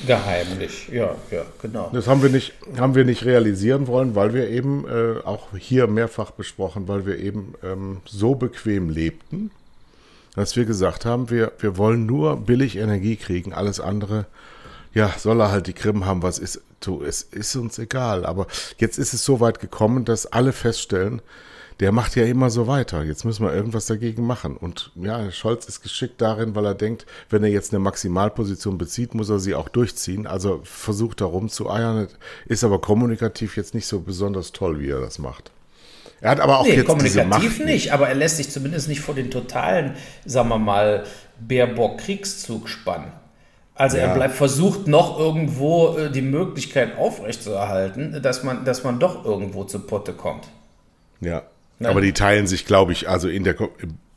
B: Geheimlich, ja, ja, genau.
A: Das haben wir nicht, haben wir nicht realisieren wollen, weil wir eben äh, auch hier mehrfach besprochen, weil wir eben ähm, so bequem lebten, dass wir gesagt haben, wir, wir wollen nur billig Energie kriegen, alles andere, ja, soll er halt die Krim haben, was ist, so, es ist uns egal. Aber jetzt ist es so weit gekommen, dass alle feststellen, der macht ja immer so weiter. Jetzt müssen wir irgendwas dagegen machen. Und ja, Scholz ist geschickt darin, weil er denkt, wenn er jetzt eine Maximalposition bezieht, muss er sie auch durchziehen. Also versucht da rumzueiern, ist aber kommunikativ jetzt nicht so besonders toll, wie er das macht. Er hat aber auch
B: Nee,
A: jetzt diese
B: kommunikativ
A: Macht
B: nicht, aber er lässt sich zumindest nicht vor den totalen, sagen wir mal, Baerbock-Kriegszug spannen. Also er
A: Ja.
B: bleibt versucht noch irgendwo äh, die Möglichkeit aufrechtzuerhalten, dass man, dass man doch irgendwo zu Potte kommt.
A: Ja.
B: Nein.
A: Aber die teilen sich, glaube ich, also in der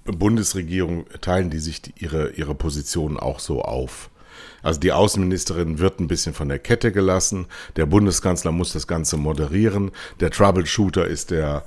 A: Bundesregierung teilen die sich die, ihre, ihre Positionen auch so auf. Also die Außenministerin wird ein bisschen von der Kette gelassen. Der Bundeskanzler muss das Ganze moderieren. Der Troubleshooter ist der,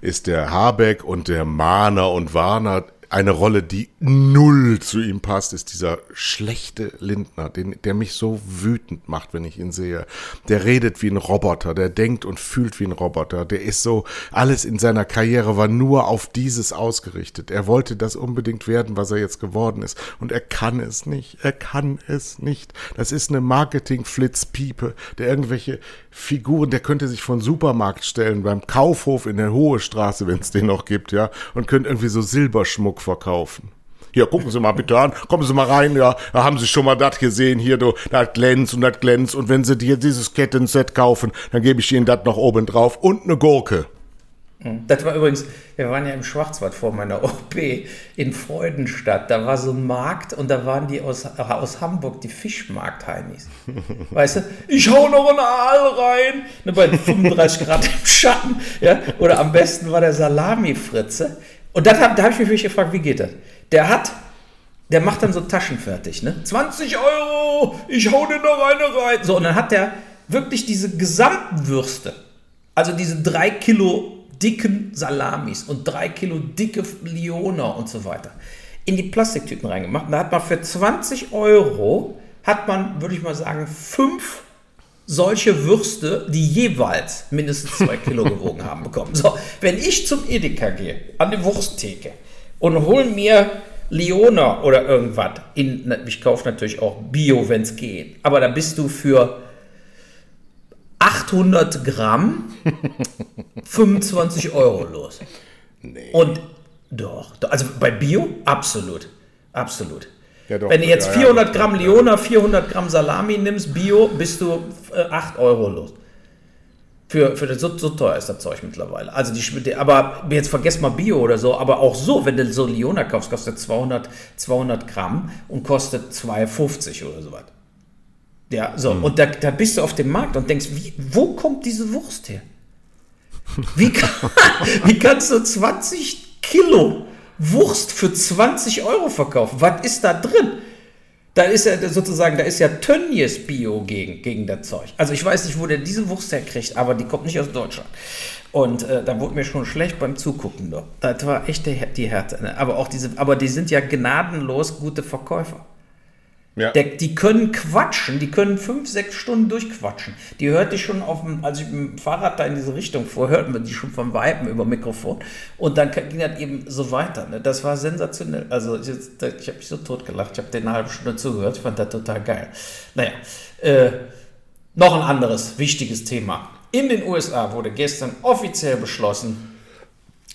A: ist der Habeck und der Mahner und Warner. Eine Rolle, die null zu ihm passt, ist dieser schlechte Lindner, den, der mich so wütend macht, wenn ich ihn sehe. Der redet wie ein Roboter, der denkt und fühlt wie ein Roboter. Der ist so, alles in seiner Karriere war nur auf dieses ausgerichtet. Er wollte das unbedingt werden, was er jetzt geworden ist. Und er kann es nicht. Er kann es nicht. Das ist eine Marketing-Flitzpiepe, der irgendwelche Figuren, der könnte sich von Supermarkt stellen beim Kaufhof in der Hohe Straße, wenn es den noch gibt, ja, und könnte irgendwie so Silberschmuck verkaufen. Hier, gucken Sie mal bitte an, kommen Sie mal rein, ja, da haben Sie schon mal das gesehen, hier, du, das glänzt und das glänzt, und wenn Sie dir dieses Kettenset kaufen, dann gebe ich Ihnen das noch oben drauf und eine Gurke.
B: Das war übrigens, wir waren ja im Schwarzwald vor meiner OP in Freudenstadt. Da war so ein Markt und da waren die aus, aus Hamburg, die Fischmarkt-Heinis. Weißt du, ich hau noch einen Aal rein, ne, bei 35 Grad im Schatten. Ja? Oder am besten war der Salami-Fritze. Und das hab, da habe ich mich wirklich gefragt, wie geht das? Der hat, der macht dann so Taschen fertig, ne? 20 Euro, ich hau dir noch eine rein. So, und dann hat der wirklich diese gesamten Würste, also diese drei Kilo dicken Salamis und drei Kilo dicke Lioner und so weiter in die Plastiktüten reingemacht. Und da hat man für 20 Euro, hat man, würde ich mal sagen, fünf solche Würste, die jeweils mindestens zwei Kilo gewogen haben, bekommen. So, wenn ich zum Edeka gehe, an die Wursttheke und hole mir Leona oder irgendwas, in, ich kaufe natürlich auch Bio, wenn es geht, aber da bist du für 800 Gramm 25 Euro los. Nee. Und doch, also bei Bio absolut, absolut. Ja, doch, Wenn du jetzt ja, 400 ja, Gramm Leona, 400 Gramm Salami nimmst, Bio, bist du äh, 8 Euro los. Für, für das, so, so teuer ist das Zeug mittlerweile. Also die, aber jetzt vergesst mal Bio oder so, aber auch so, wenn du so Leona kaufst, kostet 200, 200 Gramm und kostet 2,50 oder so was. Ja, so. Mhm. Und da, da bist du auf dem Markt und denkst, wie, wo kommt diese Wurst her? Wie, kann, wie kannst du 20 Kilo Wurst für 20 Euro verkaufen? Was ist da drin? Da ist ja sozusagen, da ist ja Tönnies Bio gegen, gegen das Zeug. Also ich weiß nicht, wo der diese Wurst herkriegt, aber die kommt nicht aus Deutschland. Und äh, da wurde mir schon schlecht beim Zugucken. Das war echt die, die Härte. Ne? Aber auch diese, aber die sind ja gnadenlos gute Verkäufer. Ja. Der, die können quatschen, die können fünf, sechs Stunden durchquatschen. Die hörte ich schon auf dem, als ich mit dem Fahrrad da in diese Richtung fuhr, hörten wir die schon vom Vipen über Mikrofon. Und dann ging das eben so weiter. Ne? Das war sensationell. Also ich, ich habe mich so tot gelacht. Ich habe den eine halbe Stunde zugehört. Ich fand das total geil. Naja, äh, noch ein anderes wichtiges Thema. In den USA wurde gestern offiziell beschlossen,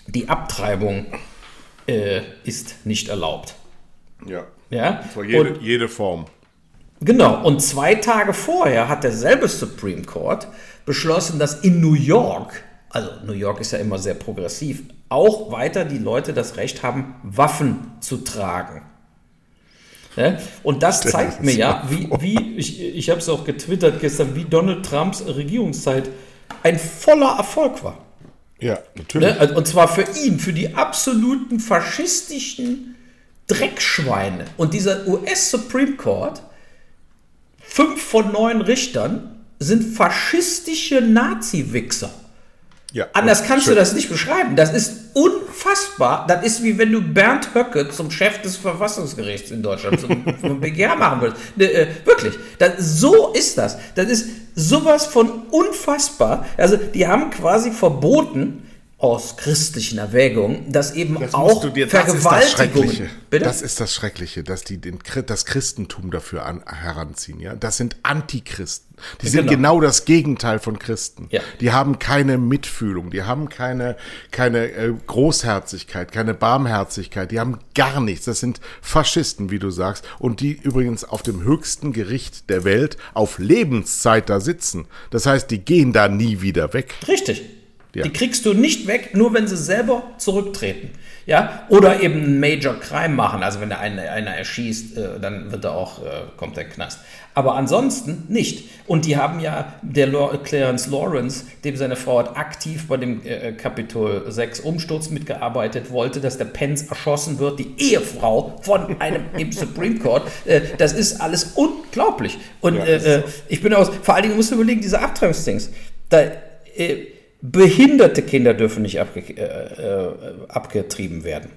B: die Abtreibung äh, ist nicht erlaubt.
A: Ja. Ja? Und zwar jede, und, jede Form.
B: Genau. Und zwei Tage vorher hat derselbe Supreme Court beschlossen, dass in New York, also New York ist ja immer sehr progressiv, auch weiter die Leute das Recht haben, Waffen zu tragen. Ja? Und das zeigt mir ja, wie, wie ich, ich habe es auch getwittert gestern, wie Donald Trumps Regierungszeit ein voller Erfolg war.
A: Ja, natürlich.
B: Ne? Und zwar für ihn, für die absoluten faschistischen Dreckschweine. Und dieser US Supreme Court, fünf von neun Richtern, sind faschistische Nazi-Wichser. Ja, Anders kannst schön. du das nicht beschreiben. Das ist unfassbar. Das ist wie wenn du Bernd Höcke zum Chef des Verfassungsgerichts in Deutschland zum, zum BGH machen würdest. Ne, äh, wirklich. Das, so ist das. Das ist sowas von unfassbar. Also die haben quasi verboten, aus christlichen Erwägungen, dass eben das auch dir, Vergewaltigungen.
A: Das ist, das, das ist das Schreckliche, dass die den, das Christentum dafür an, heranziehen. Ja, das sind Antichristen. Die genau. sind genau das Gegenteil von Christen. Ja. Die haben keine Mitfühlung, die haben keine keine äh, Großherzigkeit, keine Barmherzigkeit. Die haben gar nichts. Das sind Faschisten, wie du sagst, und die übrigens auf dem höchsten Gericht der Welt auf Lebenszeit da sitzen. Das heißt, die gehen da nie wieder weg.
B: Richtig. Ja. Die kriegst du nicht weg, nur wenn sie selber zurücktreten. Ja? Oder eben einen Major Crime machen. Also wenn der eine, einer erschießt, äh, dann wird er auch, äh, kommt der Knast. Aber ansonsten nicht. Und die haben ja, der Clarence Lawrence, dem seine Frau hat aktiv bei dem äh, Kapitol 6 Umsturz mitgearbeitet, wollte, dass der Pence erschossen wird, die Ehefrau von einem im Supreme Court. Äh, das ist alles unglaublich. Und ja, äh, äh, ich bin aus, vor allen Dingen musst du überlegen, diese Abtreibungsdings. Da, äh, Behinderte Kinder dürfen nicht abge äh, äh, abgetrieben werden.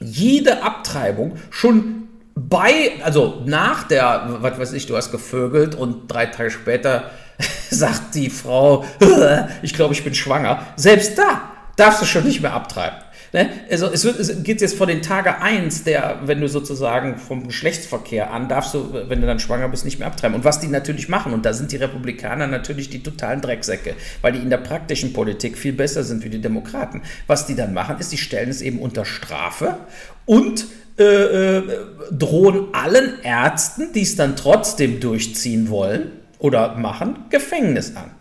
B: Jede Abtreibung schon bei, also nach der, was weiß ich, du hast gevögelt und drei Tage später sagt die Frau, ich glaube, ich bin schwanger. Selbst da darfst du schon nicht mehr abtreiben. Ne? Also es, wird, es geht jetzt vor den Tage 1, der, wenn du sozusagen vom Geschlechtsverkehr an, darfst du, wenn du dann schwanger bist, nicht mehr abtreiben. Und was die natürlich machen, und da sind die Republikaner natürlich die totalen Drecksäcke, weil die in der praktischen Politik viel besser sind wie die Demokraten. Was die dann machen, ist, die stellen es eben unter Strafe und äh, äh, drohen allen Ärzten, die es dann trotzdem durchziehen wollen oder machen, Gefängnis an.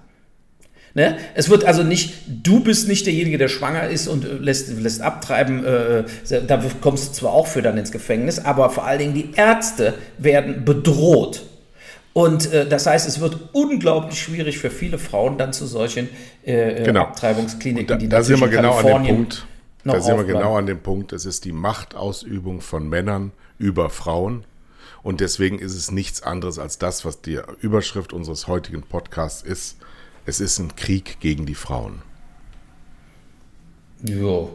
B: Ne? Es wird also nicht, du bist nicht derjenige, der schwanger ist und äh, lässt, lässt abtreiben, äh, da kommst du zwar auch für dann ins Gefängnis, aber vor allen Dingen die Ärzte werden bedroht. Und äh, das heißt, es wird unglaublich schwierig für viele Frauen dann zu solchen äh, äh genau. Abtreibungskliniken,
A: da, die da sind wir genau an dem Punkt. Da sind wir genau an dem Punkt. Es ist die Machtausübung von Männern über Frauen. Und deswegen ist es nichts anderes als das, was die Überschrift unseres heutigen Podcasts ist. Es ist ein Krieg gegen die Frauen.
B: Ja,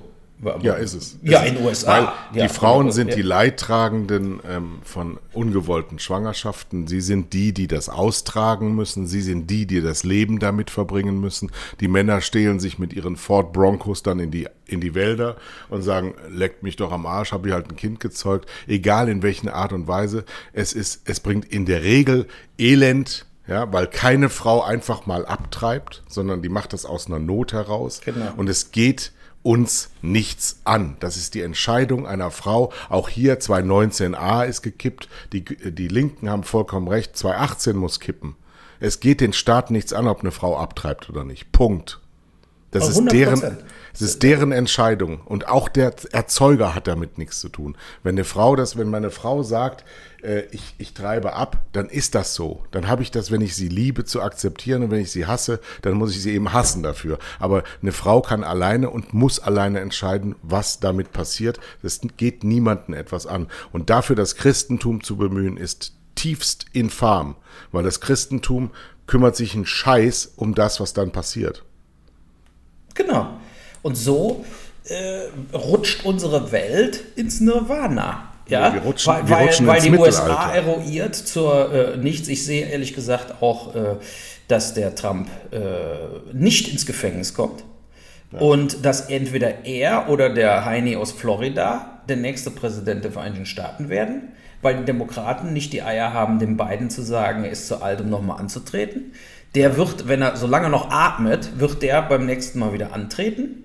A: ja, ist es.
B: Ja, in den USA. Weil
A: die
B: ja,
A: Frauen sind ja. die Leidtragenden ähm, von ungewollten Schwangerschaften. Sie sind die, die das austragen müssen. Sie sind die, die das Leben damit verbringen müssen. Die Männer stehlen sich mit ihren Ford Broncos dann in die, in die Wälder und sagen, leckt mich doch am Arsch, habe ich halt ein Kind gezeugt. Egal in welcher Art und Weise. Es ist, es bringt in der Regel Elend, ja, weil keine Frau einfach mal abtreibt, sondern die macht das aus einer Not heraus. Genau. Und es geht uns nichts an. Das ist die Entscheidung einer Frau. Auch hier 219a ist gekippt. Die, die Linken haben vollkommen recht. 218 muss kippen. Es geht den Staat nichts an, ob eine Frau abtreibt oder nicht. Punkt. Das ist deren, es ist deren Entscheidung. Und auch der Erzeuger hat damit nichts zu tun. Wenn eine Frau das, wenn meine Frau sagt, äh, ich, ich treibe ab, dann ist das so. Dann habe ich das, wenn ich sie liebe, zu akzeptieren und wenn ich sie hasse, dann muss ich sie eben hassen dafür. Aber eine Frau kann alleine und muss alleine entscheiden, was damit passiert. Das geht niemanden etwas an. Und dafür das Christentum zu bemühen, ist tiefst infam, weil das Christentum kümmert sich einen Scheiß um das, was dann passiert.
B: Genau. Und so äh, rutscht unsere Welt ins Nirvana. Ja, wir rutschen, weil, wir rutschen weil, weil die USA eruiert zur äh, nichts. Ich sehe ehrlich gesagt auch, äh, dass der Trump äh, nicht ins Gefängnis kommt. Ja. Und dass entweder er oder der Heini aus Florida der nächste Präsident der Vereinigten Staaten werden, weil die Demokraten nicht die Eier haben, dem beiden zu sagen, er ist zu alt, um nochmal anzutreten. Der wird, wenn er solange noch atmet, wird der beim nächsten Mal wieder antreten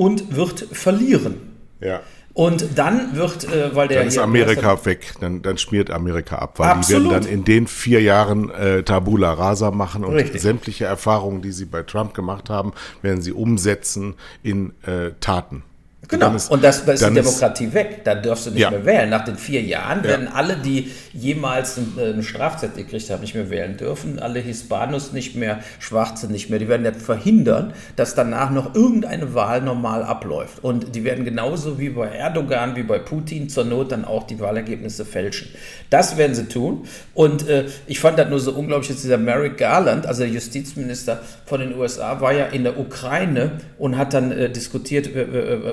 B: und wird verlieren.
A: Ja.
B: Und dann wird, äh, weil der.
A: Dann ist Amerika weg, dann, dann schmiert Amerika ab, weil Absolut. die werden dann in den vier Jahren äh, Tabula Rasa machen und Richtig. sämtliche Erfahrungen, die sie bei Trump gemacht haben, werden sie umsetzen in äh, Taten.
B: Genau, ist, und das, da ist die Demokratie ist, weg. Da darfst du nicht ja. mehr wählen. Nach den vier Jahren werden alle, die jemals äh, eine Strafzettel gekriegt haben, nicht mehr wählen dürfen. Alle Hispanos nicht mehr, Schwarze nicht mehr. Die werden ja verhindern, dass danach noch irgendeine Wahl normal abläuft. Und die werden genauso wie bei Erdogan, wie bei Putin zur Not dann auch die Wahlergebnisse fälschen. Das werden sie tun. Und äh, ich fand das nur so unglaublich, dass dieser Merrick Garland, also der Justizminister von den USA, war ja in der Ukraine und hat dann äh, diskutiert,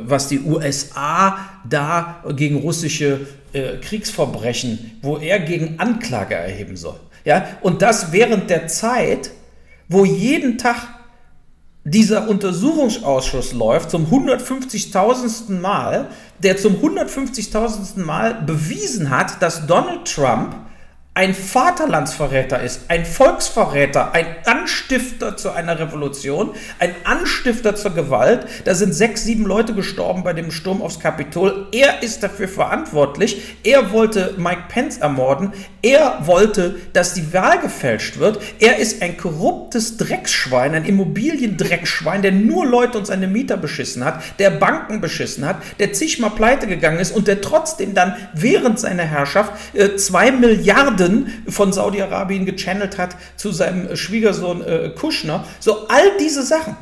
B: was die USA da gegen russische äh, Kriegsverbrechen, wo er gegen Anklage erheben soll. Ja, und das während der Zeit, wo jeden Tag dieser Untersuchungsausschuss läuft zum 150.000. Mal, der zum 150.000. Mal bewiesen hat, dass Donald Trump ein Vaterlandsverräter ist, ein Volksverräter, ein Anstifter zu einer Revolution, ein Anstifter zur Gewalt. Da sind sechs, sieben Leute gestorben bei dem Sturm aufs Kapitol. Er ist dafür verantwortlich. Er wollte Mike Pence ermorden. Er wollte, dass die Wahl gefälscht wird. Er ist ein korruptes Drecksschwein, ein Immobiliendreckschwein, der nur Leute und seine Mieter beschissen hat, der Banken beschissen hat, der zigmal pleite gegangen ist und der trotzdem dann während seiner Herrschaft äh, zwei Milliarden Milliarden von Saudi-Arabien gechannelt hat zu seinem Schwiegersohn äh, Kushner. So, all diese Sachen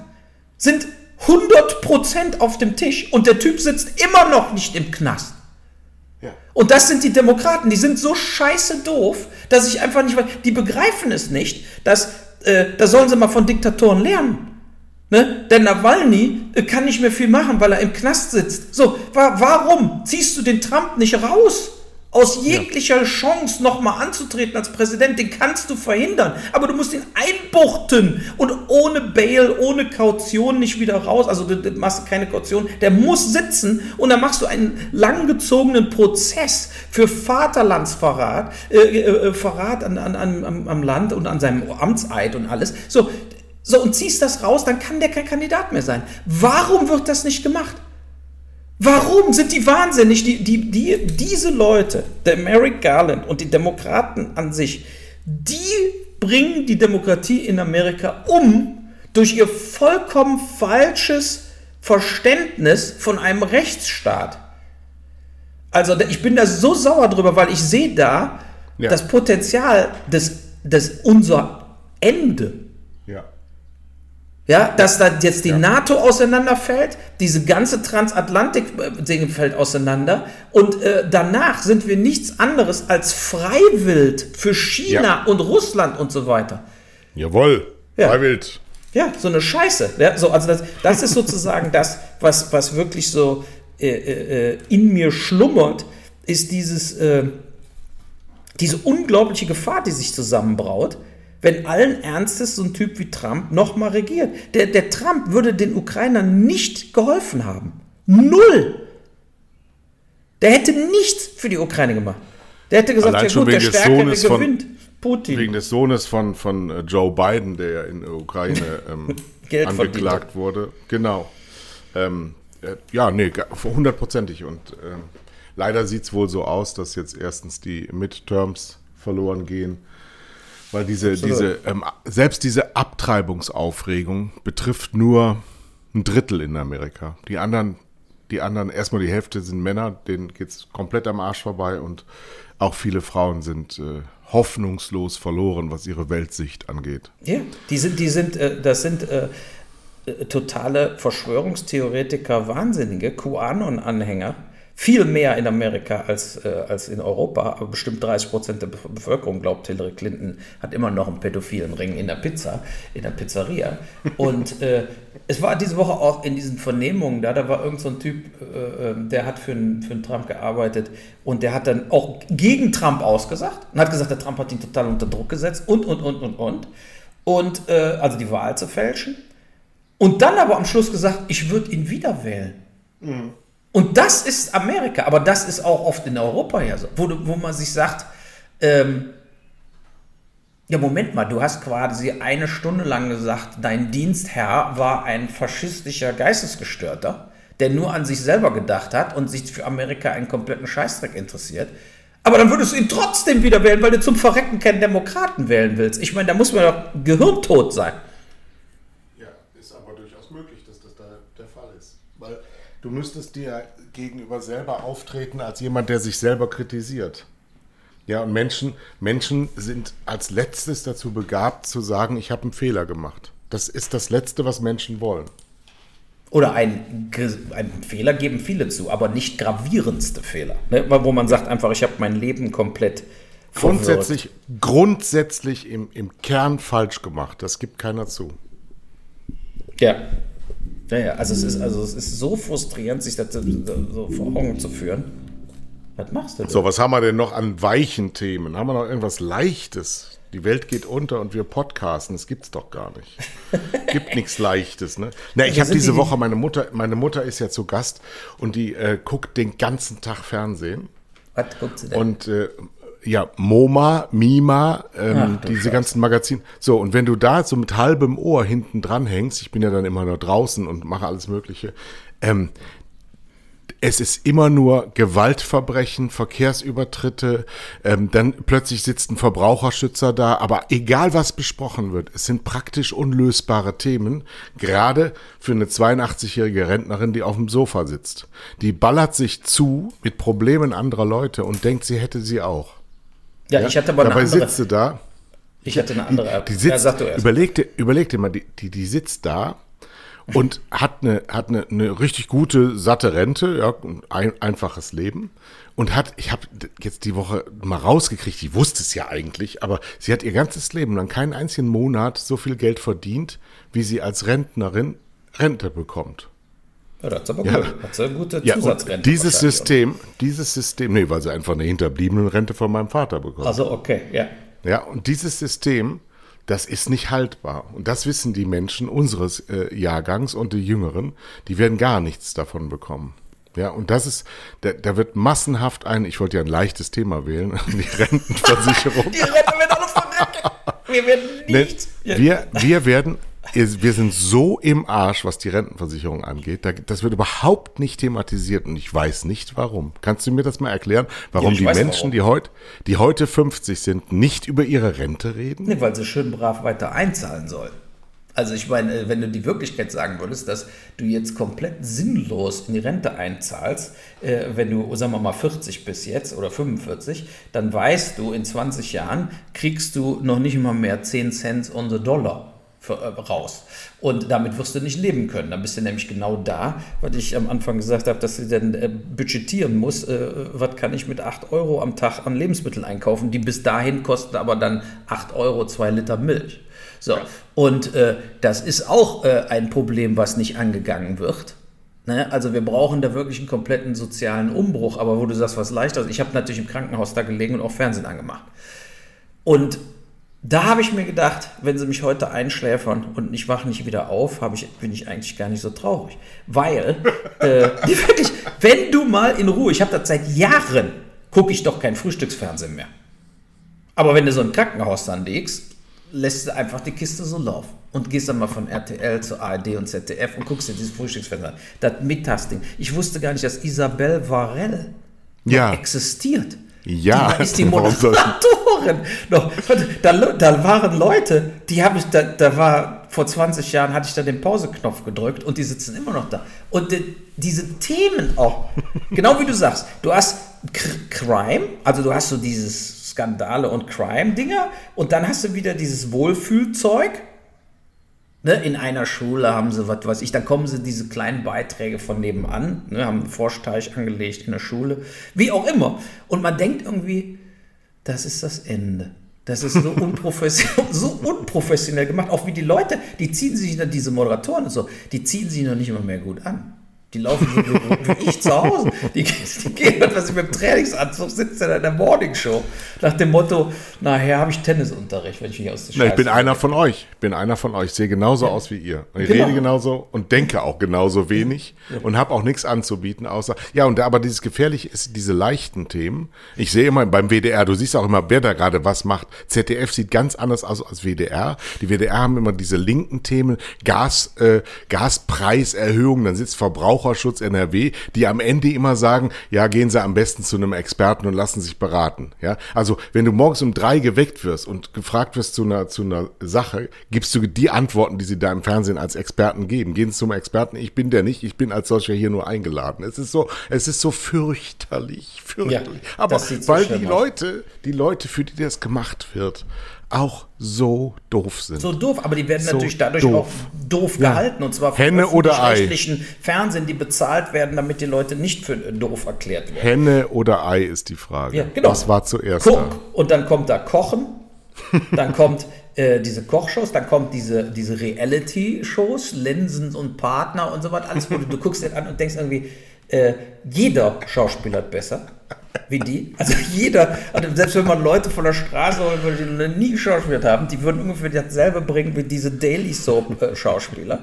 B: sind 100% auf dem Tisch und der Typ sitzt immer noch nicht im Knast. Ja. Und das sind die Demokraten, die sind so scheiße doof, dass ich einfach nicht weiß, die begreifen es nicht, dass, äh, da sollen sie mal von Diktatoren lernen. Ne? Denn Nawalny äh, kann nicht mehr viel machen, weil er im Knast sitzt. So, wa warum ziehst du den Trump nicht raus? Aus jeglicher ja. Chance nochmal anzutreten als Präsident, den kannst du verhindern. Aber du musst ihn einbuchten und ohne Bail, ohne Kaution nicht wieder raus. Also du, du machst keine Kaution. Der muss sitzen und dann machst du einen langgezogenen Prozess für Vaterlandsverrat, äh, äh, äh Verrat an, an, an, am Land und an seinem Amtseid und alles. So, so und ziehst das raus, dann kann der kein Kandidat mehr sein. Warum wird das nicht gemacht? Warum sind die wahnsinnig? Die, die, die, diese Leute, der Merrick Garland und die Demokraten an sich, die bringen die Demokratie in Amerika um, durch ihr vollkommen falsches Verständnis von einem Rechtsstaat. Also ich bin da so sauer drüber, weil ich sehe da
A: Ja.
B: das Potenzial des, des unser Ende.
A: Ja.
B: Ja, dass da jetzt die NATO auseinanderfällt, diese ganze Transatlantik-Ding fällt auseinander und äh, danach sind wir nichts anderes als Freiwild für China
A: Ja.
B: und Russland und so weiter.
A: Jawohl.
B: Ja.
A: Freiwild.
B: Ja, so eine Scheiße. Ja, so, also das, das ist sozusagen das, was, was wirklich so äh, äh, in mir schlummert, ist dieses, äh, diese unglaubliche Gefahr, die sich zusammenbraut, wenn allen Ernstes so ein Typ wie Trump nochmal regiert. Der, der Trump würde den Ukrainern nicht geholfen haben. Null. Der hätte nichts für die Ukraine gemacht. Der hätte gesagt,
A: Allein
B: ja gut, der Stärkere
A: Sohnes von-
B: gewinnt. Putin.
A: Wegen des Sohnes von, von äh, Joe Biden, der ja in der Ukraine ähm, angeklagt wurde. Genau. Ähm, äh, ja, nee, hundertprozentig. Und ähm, leider sieht es wohl so aus, dass jetzt erstens die Midterms verloren gehen. Weil diese,
B: Absolut.
A: diese ähm, selbst diese Abtreibungsaufregung betrifft nur ein Drittel in Amerika. Die anderen, die anderen, erstmal die Hälfte sind Männer, denen geht es komplett am Arsch vorbei und auch viele Frauen sind äh, hoffnungslos verloren, was ihre Weltsicht angeht.
B: Ja, die sind, die sind, äh, das sind äh, äh, totale Verschwörungstheoretiker, Wahnsinnige, QAnon-Anhänger. Viel mehr in Amerika als, äh, als in Europa. Aber bestimmt 30 Prozent der Be- Bevölkerung glaubt, Hillary Clinton hat immer noch einen pädophilen Ring in der Pizza, in der Pizzeria. Und äh, es war diese Woche auch in diesen Vernehmungen da, da war irgend so ein Typ, äh, äh, der hat für einen, für einen Trump gearbeitet und der hat dann auch gegen Trump ausgesagt und hat gesagt, der Trump hat ihn total unter Druck gesetzt und, und, und, und, und. Und äh, also die Wahl zu fälschen. Und dann aber am Schluss gesagt, ich würde ihn wieder wählen. Und das ist Amerika, aber das ist auch oft in Europa ja so, wo, wo man sich sagt, ähm, ja, Moment mal, du hast quasi eine Stunde lang gesagt, dein Dienstherr war ein faschistischer Geistesgestörter, der nur an sich selber gedacht hat und sich für Amerika einen kompletten Scheißdreck interessiert. Aber dann würdest du ihn trotzdem wieder wählen, weil du zum Verrecken keinen Demokraten wählen willst. Ich meine, da muss man doch gehirntot sein.
A: Ja, ist aber durchaus möglich, dass das da der Fall ist. Weil du müsstest dir gegenüber selber auftreten als jemand, der sich selber kritisiert. Ja, und Menschen, Menschen sind als letztes dazu begabt zu sagen, ich habe einen Fehler gemacht. Das ist das Letzte, was Menschen wollen.
B: Oder ein, einen Fehler geben viele zu, aber nicht gravierendste Fehler. Ne? Wo man sagt einfach, ich habe mein Leben komplett verwirrt.
A: Grundsätzlich, grundsätzlich im, im Kern falsch gemacht. Das gibt keiner zu.
B: Ja. Ja, ja, also es ist, also es ist so frustrierend, sich das so vor Augen zu führen. Was machst du denn?
A: So, was haben wir denn noch an weichen Themen? Haben wir noch irgendwas Leichtes? Die Welt geht unter und wir podcasten. Das gibt's doch gar nicht. Gibt nichts Leichtes, ne? Na, ich
B: Wir
A: habe diese
B: die-
A: Woche meine Mutter. Meine Mutter ist ja zu Gast und die äh, guckt den ganzen Tag Fernsehen
B: Was guckt sie denn?
A: und äh, ja MoMA, Mima, ähm,
B: Ach,
A: diese ganzen Magazine. So und wenn du da so mit halbem Ohr hinten dran hängst, ich bin ja dann immer nur draußen und mache alles Mögliche. Ähm, es ist immer nur Gewaltverbrechen, Verkehrsübertritte, ähm, dann plötzlich sitzt ein Verbraucherschützer da, aber egal was besprochen wird, es sind praktisch unlösbare Themen, gerade für eine 82-jährige Rentnerin, die auf dem Sofa sitzt. Die ballert sich zu mit Problemen anderer Leute und denkt, sie hätte sie auch.
B: Ja, ich hatte aber eine
A: Dabei
B: andere.
A: sitzt sie da,
B: Ich hatte eine andere.
A: die
B: ja,
A: sitzt,
B: sag du erst.
A: überleg, dir, überleg dir mal, die, die, die sitzt da und hat eine, hat eine, eine richtig gute, satte Rente, ja, ein einfaches Leben. Und hat, ich habe jetzt die Woche mal rausgekriegt, die wusste es ja eigentlich, aber sie hat ihr ganzes Leben lang keinen einzigen Monat so viel Geld verdient, wie sie als Rentnerin Rente bekommt.
B: Ja, das ist aber
A: Ja.
B: gut. Hat sie eine gute
A: Ja,
B: Zusatzrente.
A: dieses
B: wahrscheinlich,
A: System, dieses System, nee, weil sie einfach eine hinterbliebene Rente von meinem Vater bekommt.
B: oder? Also, okay, ja.
A: Ja, und dieses System, das ist nicht haltbar. Und das wissen die Menschen unseres äh, Jahrgangs und die Jüngeren, die werden gar nichts davon bekommen. Ja, und das ist, da, da wird massenhaft ein, ich wollte ja ein leichtes Thema wählen, die Rentenversicherung.
B: Die Rente wird alle verrecken. Wir werden
A: Ne,
B: nichts. Ja.
A: wir, wir werden, wir sind so im Arsch, was die Rentenversicherung angeht. Da, das wird überhaupt nicht thematisiert und ich weiß nicht warum. Kannst du mir das mal erklären, warum
B: Ja,
A: die Menschen,
B: warum.
A: die heute, die heute 50 sind, nicht über ihre Rente reden?
B: Nee, weil sie schön brav weiter einzahlen sollen. Also ich meine, äh, wenn du die Wirklichkeit sagen würdest, dass du jetzt komplett sinnlos in die Rente einzahlst, äh, wenn du, sagen wir mal, 40 bist jetzt oder 45, dann weißt du, in 20 Jahren kriegst du noch nicht mal mehr 10 Cent on the Dollar raus. Und damit wirst du nicht leben können. Dann bist du nämlich genau da, was ich am Anfang gesagt habe, dass du dann äh, budgetieren musst, äh, was kann ich mit 8 Euro am Tag an Lebensmitteln einkaufen, die bis dahin kosten aber dann 8 Euro 2 Liter Milch. So, und äh, das ist auch äh, ein Problem, was nicht angegangen wird. Ne? Also wir brauchen da wirklich einen kompletten sozialen Umbruch, aber wo du sagst, was leichter Ich habe natürlich im Krankenhaus da gelegen und auch Fernsehen angemacht. Und da habe ich mir gedacht, wenn sie mich heute einschläfern und ich wache nicht wieder auf, ich, bin ich eigentlich gar nicht so traurig. Weil, äh, wirklich, wenn du mal in Ruhe, ich habe das seit Jahren, gucke ich doch kein Frühstücksfernsehen mehr. Aber wenn du so ein Krankenhaus dann legst, lässt du einfach die Kiste so laufen und gehst dann mal von RTL zu ARD und ZDF und guckst dir dieses Frühstücksfernsehen an. Das Mittagsding. Ich wusste gar nicht, dass Isabelle Varell
A: ja.
B: existiert.
A: Ja,
B: die ist die Moderatorin. Noch, da, da waren Leute, die habe ich, da, da war vor 20 Jahren hatte ich da den Pauseknopf gedrückt und die sitzen immer noch da. Und die, diese Themen auch, genau wie du sagst, du hast Crime, also du hast so dieses Skandale und Crime-Dinger. Und dann hast du wieder dieses Wohlfühlzeug. Ne, in einer Schule haben sie, was weiß ich, dann kommen sie diese kleinen Beiträge von nebenan, ne, haben einen Forschteich angelegt in der Schule, wie auch immer. Und man denkt irgendwie, das ist das Ende. Das ist so unprofessionell, so unprofessionell gemacht. Auch wie die Leute, die ziehen sich dann diese Moderatoren und so, die ziehen sich noch nicht immer mehr gut an. Die laufen so wie, ich zu Hause. Die, die gehen, was ich mit dem Trainingsanzug sitze in der Morningshow. Nach dem Motto, nachher habe ich Tennisunterricht, wenn ich mich aus der
A: Scheiße Ich bin einer von euch. Ich bin einer von euch. Ich sehe genauso ja. aus wie ihr. Und ich genau. rede genauso und denke auch genauso wenig ja. und habe auch nichts anzubieten, außer. Ja, und aber dieses Gefährliche ist diese leichten Themen. Ich sehe immer beim WDR, du siehst auch immer, wer da gerade was macht. ZDF sieht ganz anders aus als WDR. Die WDR haben immer diese linken Themen, Gas, äh, Gaspreiserhöhung, dann sitzt Verbraucher Verbraucherschutz NRW, die am Ende immer sagen, ja, gehen Sie am besten zu einem Experten und lassen sich beraten. Ja, also wenn du morgens um drei geweckt wirst und gefragt wirst zu einer, zu einer Sache, gibst du die Antworten, die sie da im Fernsehen als Experten geben. Gehen Sie zum Experten, ich bin der nicht, ich bin als solcher hier nur eingeladen. Es ist so, es ist so fürchterlich, fürchterlich. Ja, Aber weil die Leute, die Leute, für die das gemacht wird, auch so doof sind.
B: So doof, aber die werden so natürlich dadurch doof. auch doof ja. gehalten und zwar
A: von Henne oder Ei.
B: Fernsehen, die bezahlt werden, damit die Leute nicht für doof erklärt werden.
A: Henne oder Ei ist die Frage. Ja, genau. Was war zuerst
B: Guck, da? Und dann kommt da Kochen, dann kommt äh, diese Kochshows, dann kommt diese, diese Reality-Shows, Linsen und Partner und so weiter, alles, wo du, du guckst dir an und denkst irgendwie, äh, jeder Schauspieler hat besser wie die. Also jeder, also selbst wenn man Leute von der Straße holt, die noch nie geschauspielt haben, die würden ungefähr dasselbe bringen wie diese Daily Soap äh.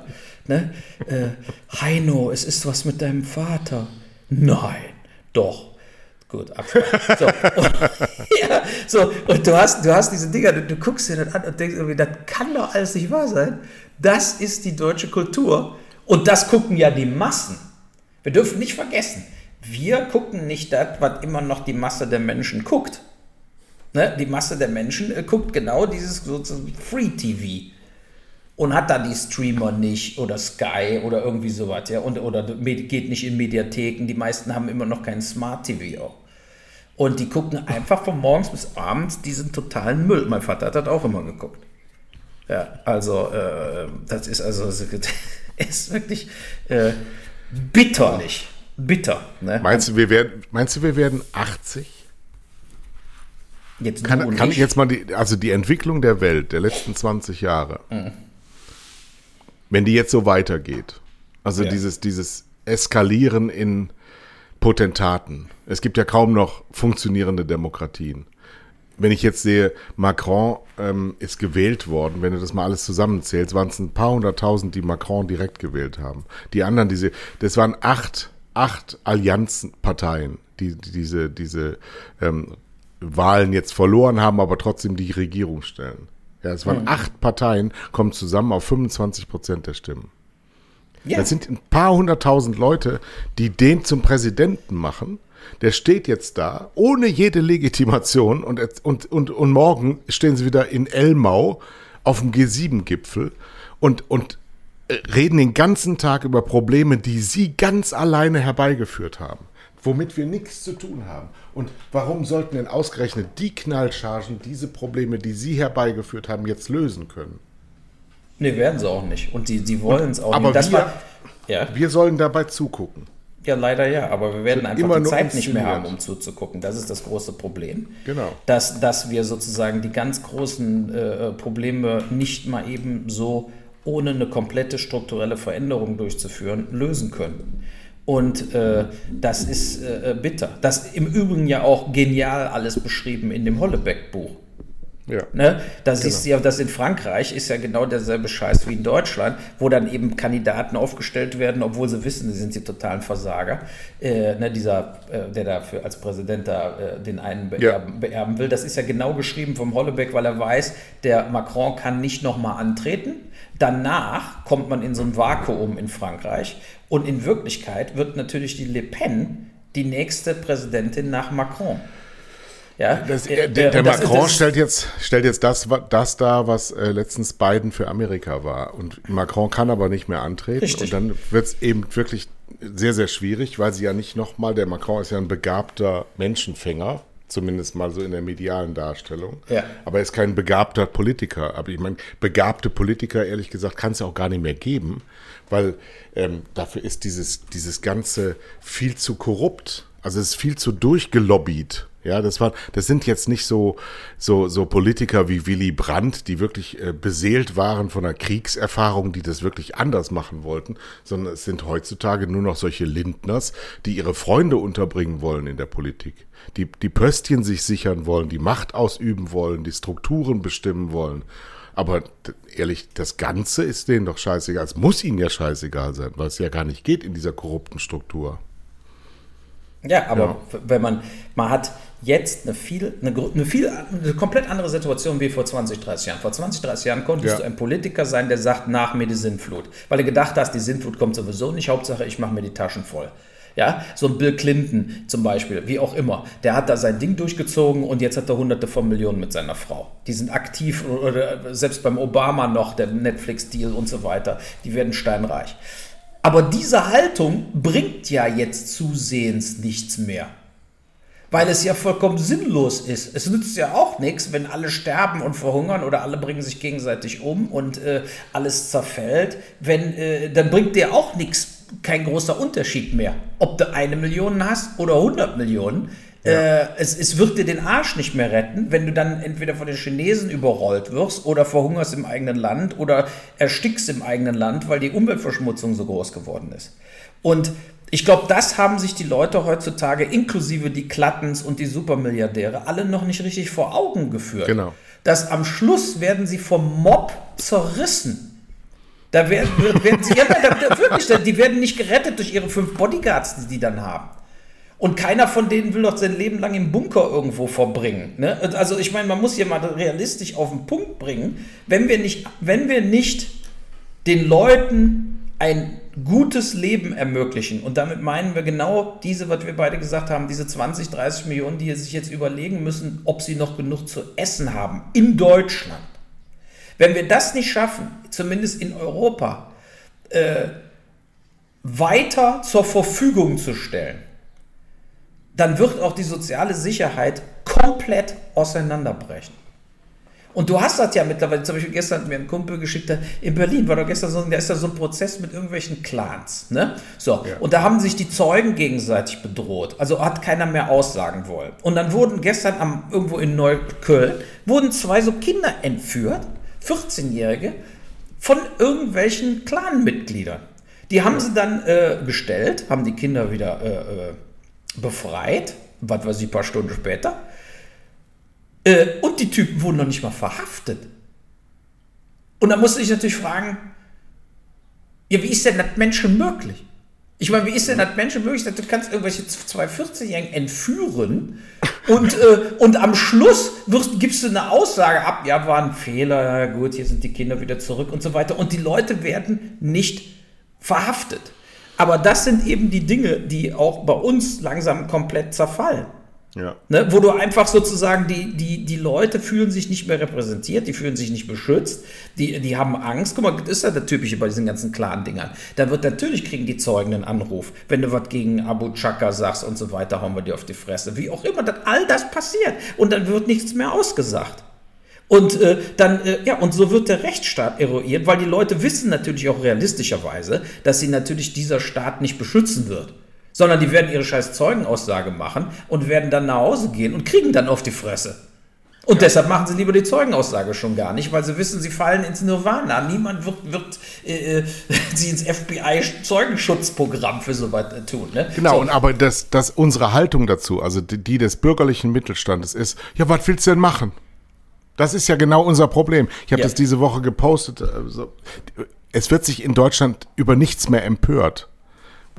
B: Ne? Äh, Heino, es ist was mit deinem Vater. Nein, doch. Gut, Absprache. So, und, ja, so, und du hast, du hast diese Dinger, du, du guckst dir das an und denkst irgendwie, das kann doch alles nicht wahr sein. Das ist die deutsche Kultur. Und das gucken ja die Massen. Wir dürfen nicht vergessen, wir gucken nicht das, was immer noch die Masse der Menschen guckt. Ne? Die Masse der Menschen äh, guckt genau dieses sozusagen Free TV und hat da die Streamer nicht oder Sky oder irgendwie sowas, ja, und, oder geht nicht in Mediatheken. Die meisten haben immer noch kein Smart TV auch. Und die gucken einfach von morgens bis abends diesen totalen Müll. Mein Vater hat das auch immer geguckt. Ja, also, äh, das ist also, ist wirklich äh, bitterlich bitter. Ne?
A: Meinst, du, wir werden, meinst du, wir werden 80?
B: Jetzt
A: kann, kann ich jetzt mal die, also die Entwicklung der Welt der letzten 20 Jahre, mhm. wenn die jetzt so weitergeht, also ja. dieses, dieses Eskalieren in Potentaten. Es gibt ja kaum noch funktionierende Demokratien. Wenn ich jetzt sehe, Macron ähm, ist gewählt worden, wenn du das mal alles zusammenzählst, waren es ein paar hunderttausend, die Macron direkt gewählt haben. Die anderen, diese, das waren acht acht Allianzparteien, die, die diese, diese ähm, Wahlen jetzt verloren haben, aber trotzdem die Regierung stellen. Ja, es waren mhm. acht Parteien, kommen zusammen auf 25 Prozent der Stimmen. Ja. Das sind ein paar hunderttausend Leute, die den zum Präsidenten machen. Der steht jetzt da ohne jede Legitimation und, und, und, und morgen stehen sie wieder in Elmau auf dem G7-Gipfel und, und reden den ganzen Tag über Probleme, die sie ganz alleine herbeigeführt haben, womit wir nichts zu tun haben. Und warum sollten denn ausgerechnet die Knallchargen diese Probleme, die sie herbeigeführt haben, jetzt lösen können?
B: Nee, werden sie auch nicht. Und die, die wollen es auch
A: aber
B: nicht. Das
A: wir-
B: war, ja,
A: Wir sollen dabei zugucken.
B: ja, leider ja. Aber wir werden einfach die Zeit nicht mehr haben, um zuzugucken. Das ist das große Problem.
A: Genau.
B: Dass, dass wir sozusagen die ganz großen äh, Probleme nicht mal eben so ohne eine komplette strukturelle Veränderung durchzuführen, lösen können. Und äh, das ist äh, bitter. Das im Übrigen ja auch genial alles beschrieben in dem Hollebeck-Buch.
A: Ja.
B: Ne? Da siehst du ja, dass in Frankreich ist ja genau derselbe Scheiß wie in Deutschland, wo dann eben Kandidaten aufgestellt werden, obwohl sie wissen, sie sind die totalen Versager. Äh, ne, dieser, äh, der dafür als Präsident da äh, den einen beerben, beerben will, das ist ja genau geschrieben vom Hollebeck, weil er weiß, der Macron kann nicht nochmal antreten. Danach kommt man in so ein Vakuum in Frankreich und in Wirklichkeit wird natürlich die Le Pen die nächste Präsidentin nach Macron. Ja,
A: Das,
B: äh,
A: äh, der der
B: das ist-
A: Macron
B: das-
A: stellt jetzt, stellt jetzt das, das dar, was äh, letztens Biden für Amerika war. Und Macron kann aber nicht mehr antreten.
B: Richtig.
A: Und dann wird es eben wirklich sehr, sehr schwierig, weil sie ja nicht nochmal, der Macron ist ja ein begabter Menschenfänger, zumindest mal so in der medialen Darstellung.
B: Ja.
A: Aber er ist kein begabter Politiker. Aber ich meine, begabte Politiker, ehrlich gesagt, kann es ja auch gar nicht mehr geben, weil ähm, dafür ist dieses, dieses Ganze viel zu korrupt. Also es ist viel zu durchgelobbyt. Ja, das war, das sind jetzt nicht so, so, so Politiker wie Willy Brandt, die wirklich äh, beseelt waren von einer Kriegserfahrung, die das wirklich anders machen wollten, sondern es sind heutzutage nur noch solche Lindners, die ihre Freunde unterbringen wollen in der Politik, die, die Pöstchen sich sichern wollen, die Macht ausüben wollen, die Strukturen bestimmen wollen. Aber ehrlich, das Ganze ist denen doch scheißegal. Es muss ihnen ja scheißegal sein, weil es ja gar nicht geht in dieser korrupten Struktur.
B: Ja, aber
A: Ja.
B: wenn man, man hat jetzt eine viel, eine, eine viel, eine komplett andere Situation wie vor 20, 30 Jahren. Vor 20, 30 Jahren konntest
A: Ja.
B: du ein Politiker sein, der sagt, nach mir die Sintflut. Weil du gedacht hast, die Sintflut kommt sowieso nicht, Hauptsache ich mache mir die Taschen voll. Ja, so ein Bill Clinton zum Beispiel, wie auch immer, der hat da sein Ding durchgezogen und jetzt hat er hunderte von Millionen mit seiner Frau. Die sind aktiv oder selbst beim Obama noch, der Netflix-Deal und so weiter, die werden steinreich. Aber diese Haltung bringt ja jetzt zusehends nichts mehr. Weil es ja vollkommen sinnlos ist. Es nützt ja auch nichts, wenn alle sterben und verhungern oder alle bringen sich gegenseitig um und äh, alles zerfällt. Wenn, äh, dann bringt dir auch nichts, kein großer Unterschied mehr. Ob du eine Million hast oder 100 Millionen. Äh, es, es wird dir den Arsch nicht mehr retten, wenn du dann entweder von den Chinesen überrollt wirst oder verhungerst im eigenen Land oder erstickst im eigenen Land, weil die Umweltverschmutzung so groß geworden ist. Und ich glaube, das haben sich die Leute heutzutage, inklusive die Klattens und die Supermilliardäre, alle noch nicht richtig vor Augen geführt.
A: Genau.
B: Dass am Schluss werden sie vom Mob zerrissen. Da werden, werden sie, ja, da, wirklich, die werden nicht gerettet durch ihre fünf Bodyguards, die die dann haben. Und keiner von denen will doch sein Leben lang im Bunker irgendwo verbringen. Ne? Also ich meine, man muss hier mal realistisch auf den Punkt bringen, wenn wir nicht, wenn wir nicht den Leuten ein gutes Leben ermöglichen. Und damit meinen wir genau diese, was wir beide gesagt haben, diese 20, 30 Millionen, die sich jetzt überlegen müssen, ob sie noch genug zu essen haben in Deutschland. Wenn wir das nicht schaffen, zumindest in Europa, äh, weiter zur Verfügung zu stellen, dann wird auch die soziale Sicherheit komplett auseinanderbrechen. Und du hast das ja mittlerweile, zum Beispiel gestern hat mir ein Kumpel geschickt, in Berlin war doch gestern so, da ist da so ein Prozess mit irgendwelchen Clans, ne? So,
A: Ja.
B: und da haben sich die Zeugen gegenseitig bedroht. Also hat keiner mehr aussagen wollen. Und dann wurden gestern am, irgendwo in Neukölln, wurden zwei so Kinder entführt, 14-Jährige, von irgendwelchen Clan-Mitgliedern. Die haben sie dann äh, gestellt, haben die Kinder wieder äh, äh, befreit, was weiß ich, ein paar Stunden später. Äh, und die Typen wurden noch nicht mal verhaftet. Und da musste ich natürlich fragen, ja, wie ist denn das Menschen möglich? Ich meine, wie ist denn das Menschen möglich, dass du kannst irgendwelche zwei 14-Jährigen entführen und, äh, und am Schluss wirst, gibst du eine Aussage ab, ja, war ein Fehler, ja gut, hier sind die Kinder wieder zurück und so weiter. Und die Leute werden nicht verhaftet. Aber das sind eben die Dinge, die auch bei uns langsam komplett zerfallen.
A: Ja.
B: Ne, wo du einfach sozusagen, die, die, die Leute fühlen sich nicht mehr repräsentiert, die fühlen sich nicht beschützt, die, die haben Angst. Guck mal, das ist ja der typische bei diesen ganzen klaren Dingern. Da wird natürlich kriegen die Zeugen einen Anruf, wenn du was gegen Abu Chaka sagst und so weiter, hauen wir dir auf die Fresse. Wie auch immer, dass all das passiert und dann wird nichts mehr ausgesagt. Und äh, dann, äh, ja, und so wird der Rechtsstaat eruiert, weil die Leute wissen natürlich auch realistischerweise, dass sie natürlich dieser Staat nicht beschützen wird sondern die werden ihre scheiß Zeugenaussage machen und werden dann nach Hause gehen und kriegen dann auf die Fresse. Und ja. deshalb machen sie lieber die Zeugenaussage schon gar nicht, weil sie wissen, sie fallen ins Nirvana. Niemand wird, wird äh, äh sie ins FBI-Zeugenschutzprogramm für so weit äh, tun. Ne?
A: Genau,
B: so.
A: und aber das, das unsere Haltung dazu, also die, die des bürgerlichen Mittelstandes ist, ja, was willst du denn machen? Das ist ja genau unser Problem. Ich habe ja. das diese Woche gepostet. Also, es wird sich in Deutschland über nichts mehr empört.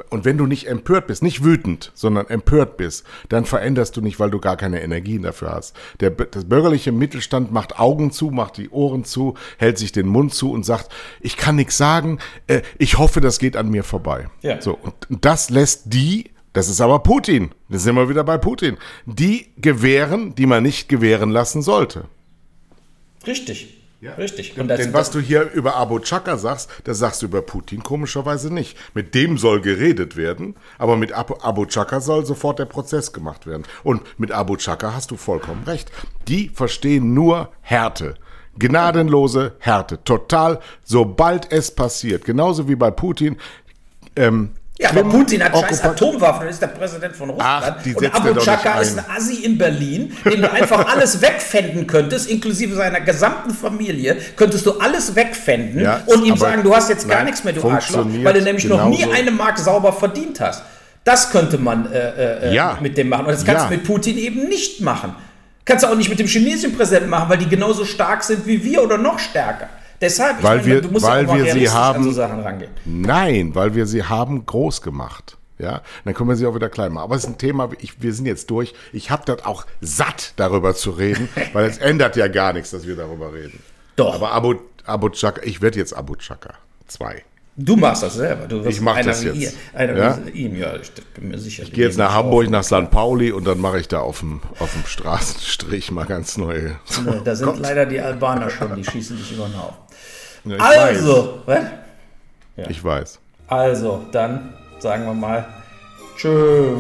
A: Und wenn du nicht empört bist, nicht wütend, sondern empört bist, dann veränderst du nicht, weil du gar keine Energien dafür hast. Der, das bürgerliche Mittelstand macht Augen zu, macht die Ohren zu, hält sich den Mund zu und sagt, ich kann nichts sagen, äh, ich hoffe, das geht an mir vorbei. Ja. So, und das lässt die, das ist aber Putin, da sind wir wieder bei Putin, die gewähren, die man nicht gewähren lassen sollte.
B: Richtig. Ja. Richtig.
A: Und Denn was du hier über Abu Chaka sagst, das sagst du über Putin komischerweise nicht. Mit dem soll geredet werden, aber mit Abu Chaka soll sofort der Prozess gemacht werden. Und mit Abu Chaka hast du vollkommen recht. Die verstehen nur Härte. Gnadenlose Härte. Total, sobald es passiert. Genauso wie bei Putin.
B: Ähm, ja, aber Putin hat scheiß Atomwaffen, ist der Präsident von Russland.
A: Ach,
B: und Abu Chaka ist ein Assi in Berlin, den du einfach alles wegfänden könntest, inklusive seiner gesamten Familie, könntest du alles wegfänden ja, und ihm sagen, du hast jetzt gar nichts mehr, du Arschloch, weil du nämlich noch nie eine Mark sauber verdient hast. Das könnte man äh, äh, ja. mit dem machen. Und das kannst ja. du mit Putin eben nicht machen. Kannst du auch nicht mit dem chinesischen Präsidenten machen, weil die genauso stark sind wie wir oder noch stärker. Deshalb,
A: weil meine, wir, du musst weil wir sie haben, so Sachen rangehen. Nein, weil wir sie haben groß gemacht. Ja, dann können wir sie auch wieder klein machen. Aber es ist ein Thema, ich, wir sind jetzt durch. Ich habe das auch satt, darüber zu reden, weil es ändert ja gar nichts, dass wir darüber reden.
B: Doch.
A: Aber Abu, Abu Chaka, ich werde jetzt Abu Chaka 2.
B: Du machst das selber. Du
A: ich mache das jetzt. Ihr,
B: einer ja? ihm, ja, ich bin mir sicher.
A: Ich gehe jetzt nach Hamburg, nach St. Pauli und dann mache ich da auf dem, auf dem Straßenstrich mal ganz neue.
B: Nee, da sind Gott. leider die Albaner schon, die schießen dich über den ja, ich also, weiß.
A: Ja. Ich weiß.
B: Also, dann sagen wir mal Tschö.